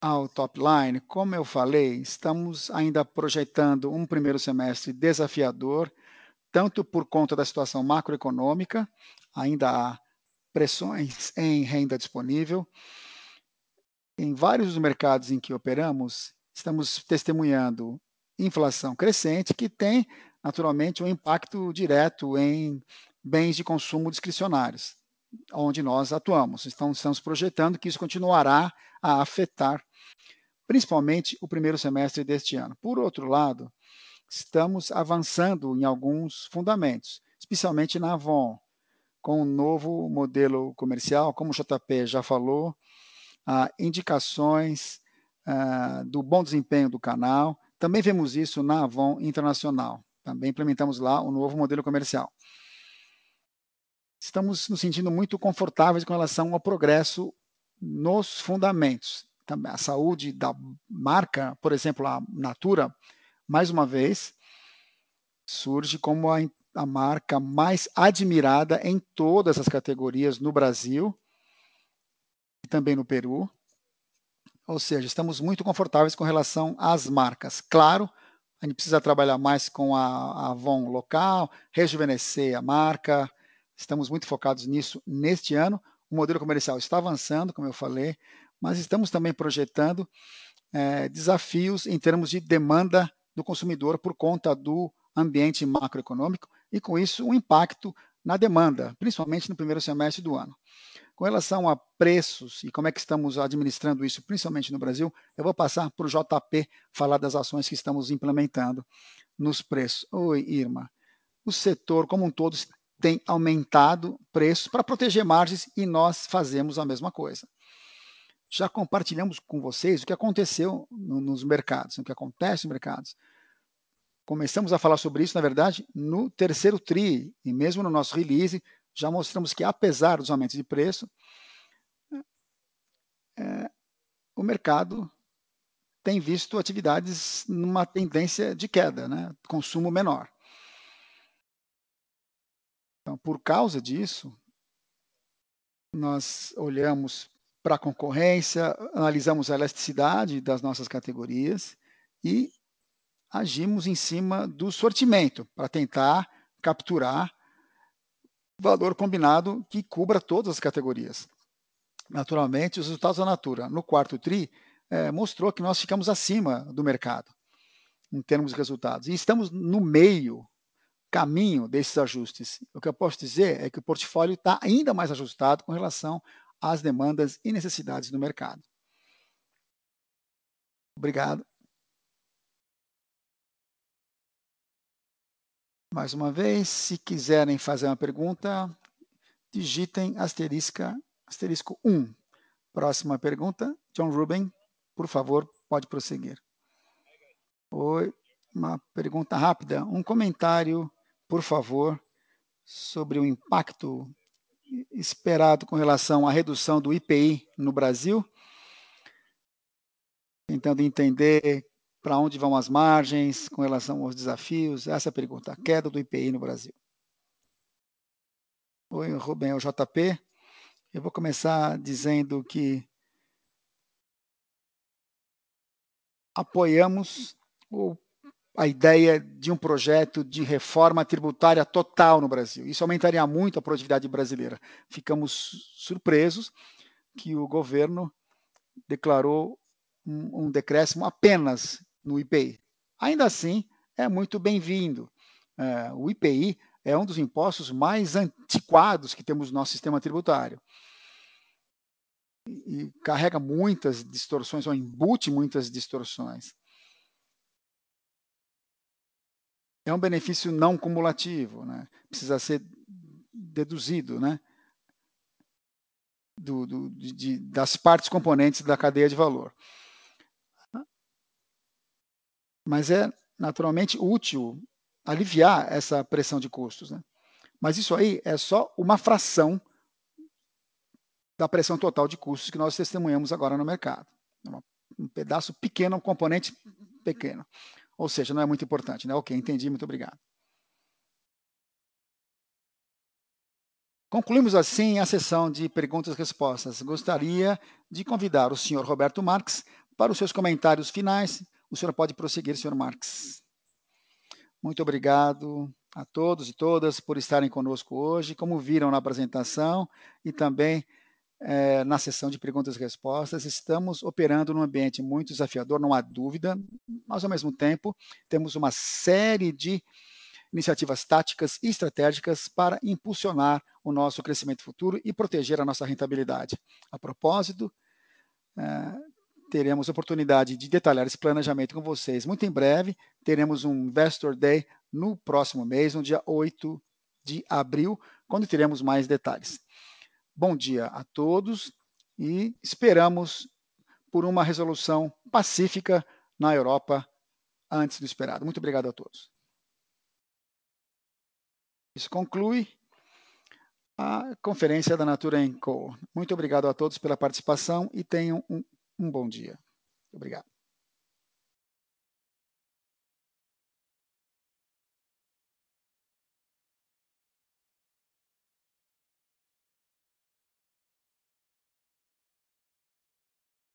ao top line, como eu falei, estamos ainda projetando um primeiro semestre desafiador, tanto por conta da situação macroeconômica, ainda há pressões em renda disponível, em vários dos mercados em que operamos, estamos testemunhando inflação crescente que tem, naturalmente, um impacto direto em bens de consumo discricionários, onde nós atuamos. Então, estamos projetando que isso continuará a afetar, principalmente, o primeiro semestre deste ano. Por outro lado, estamos avançando em alguns fundamentos, especialmente na Avon, com um novo modelo comercial, como o JP já falou, ah, indicações ah, do bom desempenho do canal. Também vemos isso na Avon Internacional. Também implementamos lá um novo modelo comercial. Estamos nos sentindo muito confortáveis com relação ao progresso nos fundamentos. A saúde da marca, por exemplo, a Natura, mais uma vez, surge como a, a marca mais admirada em todas as categorias no Brasil também no Peru. Ou seja, estamos muito confortáveis com relação às marcas. Claro, A gente precisa trabalhar mais com a, Avon local, rejuvenescer a marca. Estamos muito focados nisso neste ano. O modelo comercial está avançando, como eu falei, mas estamos também projetando é, desafios em termos de demanda do consumidor por conta do ambiente macroeconômico e, com isso, um impacto na demanda, principalmente no primeiro semestre do ano. Com relação a preços e como é que estamos administrando isso, principalmente no Brasil, eu vou passar para o JP falar das ações que estamos implementando nos preços. Oi, Irma. O setor como um todo tem aumentado preços para proteger margens e nós fazemos a mesma coisa. Já compartilhamos com vocês o que aconteceu no, nos mercados, o que acontece nos mercados. Começamos a falar sobre isso, na verdade, no terceiro TRI, e mesmo no nosso release, já mostramos que, apesar dos aumentos de preço, é, o mercado tem visto atividades numa tendência de queda, né? consumo menor. Então, por causa disso, nós olhamos para a concorrência, analisamos a elasticidade das nossas categorias e agimos em cima do sortimento para tentar capturar valor combinado que cubra todas as categorias. Naturalmente, os resultados da Natura no quarto TRI é, mostrou que nós ficamos acima do mercado em termos de resultados. E estamos no meio, caminho desses ajustes. O que eu posso dizer é que o portfólio está ainda mais ajustado com relação às demandas e necessidades do mercado. Obrigado. Mais uma vez, se quiserem fazer uma pergunta, digitem asterisca, asterisco 1. Próxima pergunta, John Ruben, por favor, pode prosseguir. Oi, uma pergunta rápida. Um comentário, por favor, sobre o impacto esperado com relação à redução do IPI no Brasil, tentando entender para onde vão as margens com relação aos desafios? Essa é a pergunta. A queda do IPI no Brasil. Oi, Rubem, é o JP. Eu vou começar dizendo que apoiamos a ideia de um projeto de reforma tributária total no Brasil. Isso aumentaria muito a produtividade brasileira. Ficamos surpresos que o governo declarou um, um decréscimo apenas no IPI. Ainda assim, é muito bem-vindo. É, o IPI é um dos impostos mais antiquados que temos no nosso sistema tributário. E, carrega muitas distorções, ou embute muitas distorções. É um benefício não cumulativo, né? precisa ser deduzido né? Do, do, de, das partes componentes da cadeia de valor mas é naturalmente útil aliviar essa pressão de custos. Né? Mas isso aí é só uma fração da pressão total de custos que nós testemunhamos agora no mercado. É um pedaço pequeno, um componente pequeno. Ou seja, não é muito importante. Né? Ok, entendi, muito obrigado. Concluímos assim a sessão de perguntas e respostas. Gostaria de convidar o senhor Roberto Marques para os seus comentários finais o senhor pode prosseguir, senhor Marques. Muito obrigado a todos e todas por estarem conosco hoje. Como viram na apresentação e também é, na sessão de perguntas e respostas, estamos operando num ambiente muito desafiador, não há dúvida, mas ao mesmo tempo temos uma série de iniciativas táticas e estratégicas para impulsionar o nosso crescimento futuro e proteger a nossa rentabilidade. A propósito, é, teremos oportunidade de detalhar esse planejamento com vocês muito em breve. Teremos um Investor Day no próximo mês, no dia 8 de abril, quando teremos mais detalhes. Bom dia a todos e esperamos por uma resolução pacífica na Europa antes do esperado. Muito obrigado a todos. Isso conclui a conferência da Natura Co. Muito obrigado a todos pela participação e tenham um um bom dia. Obrigado.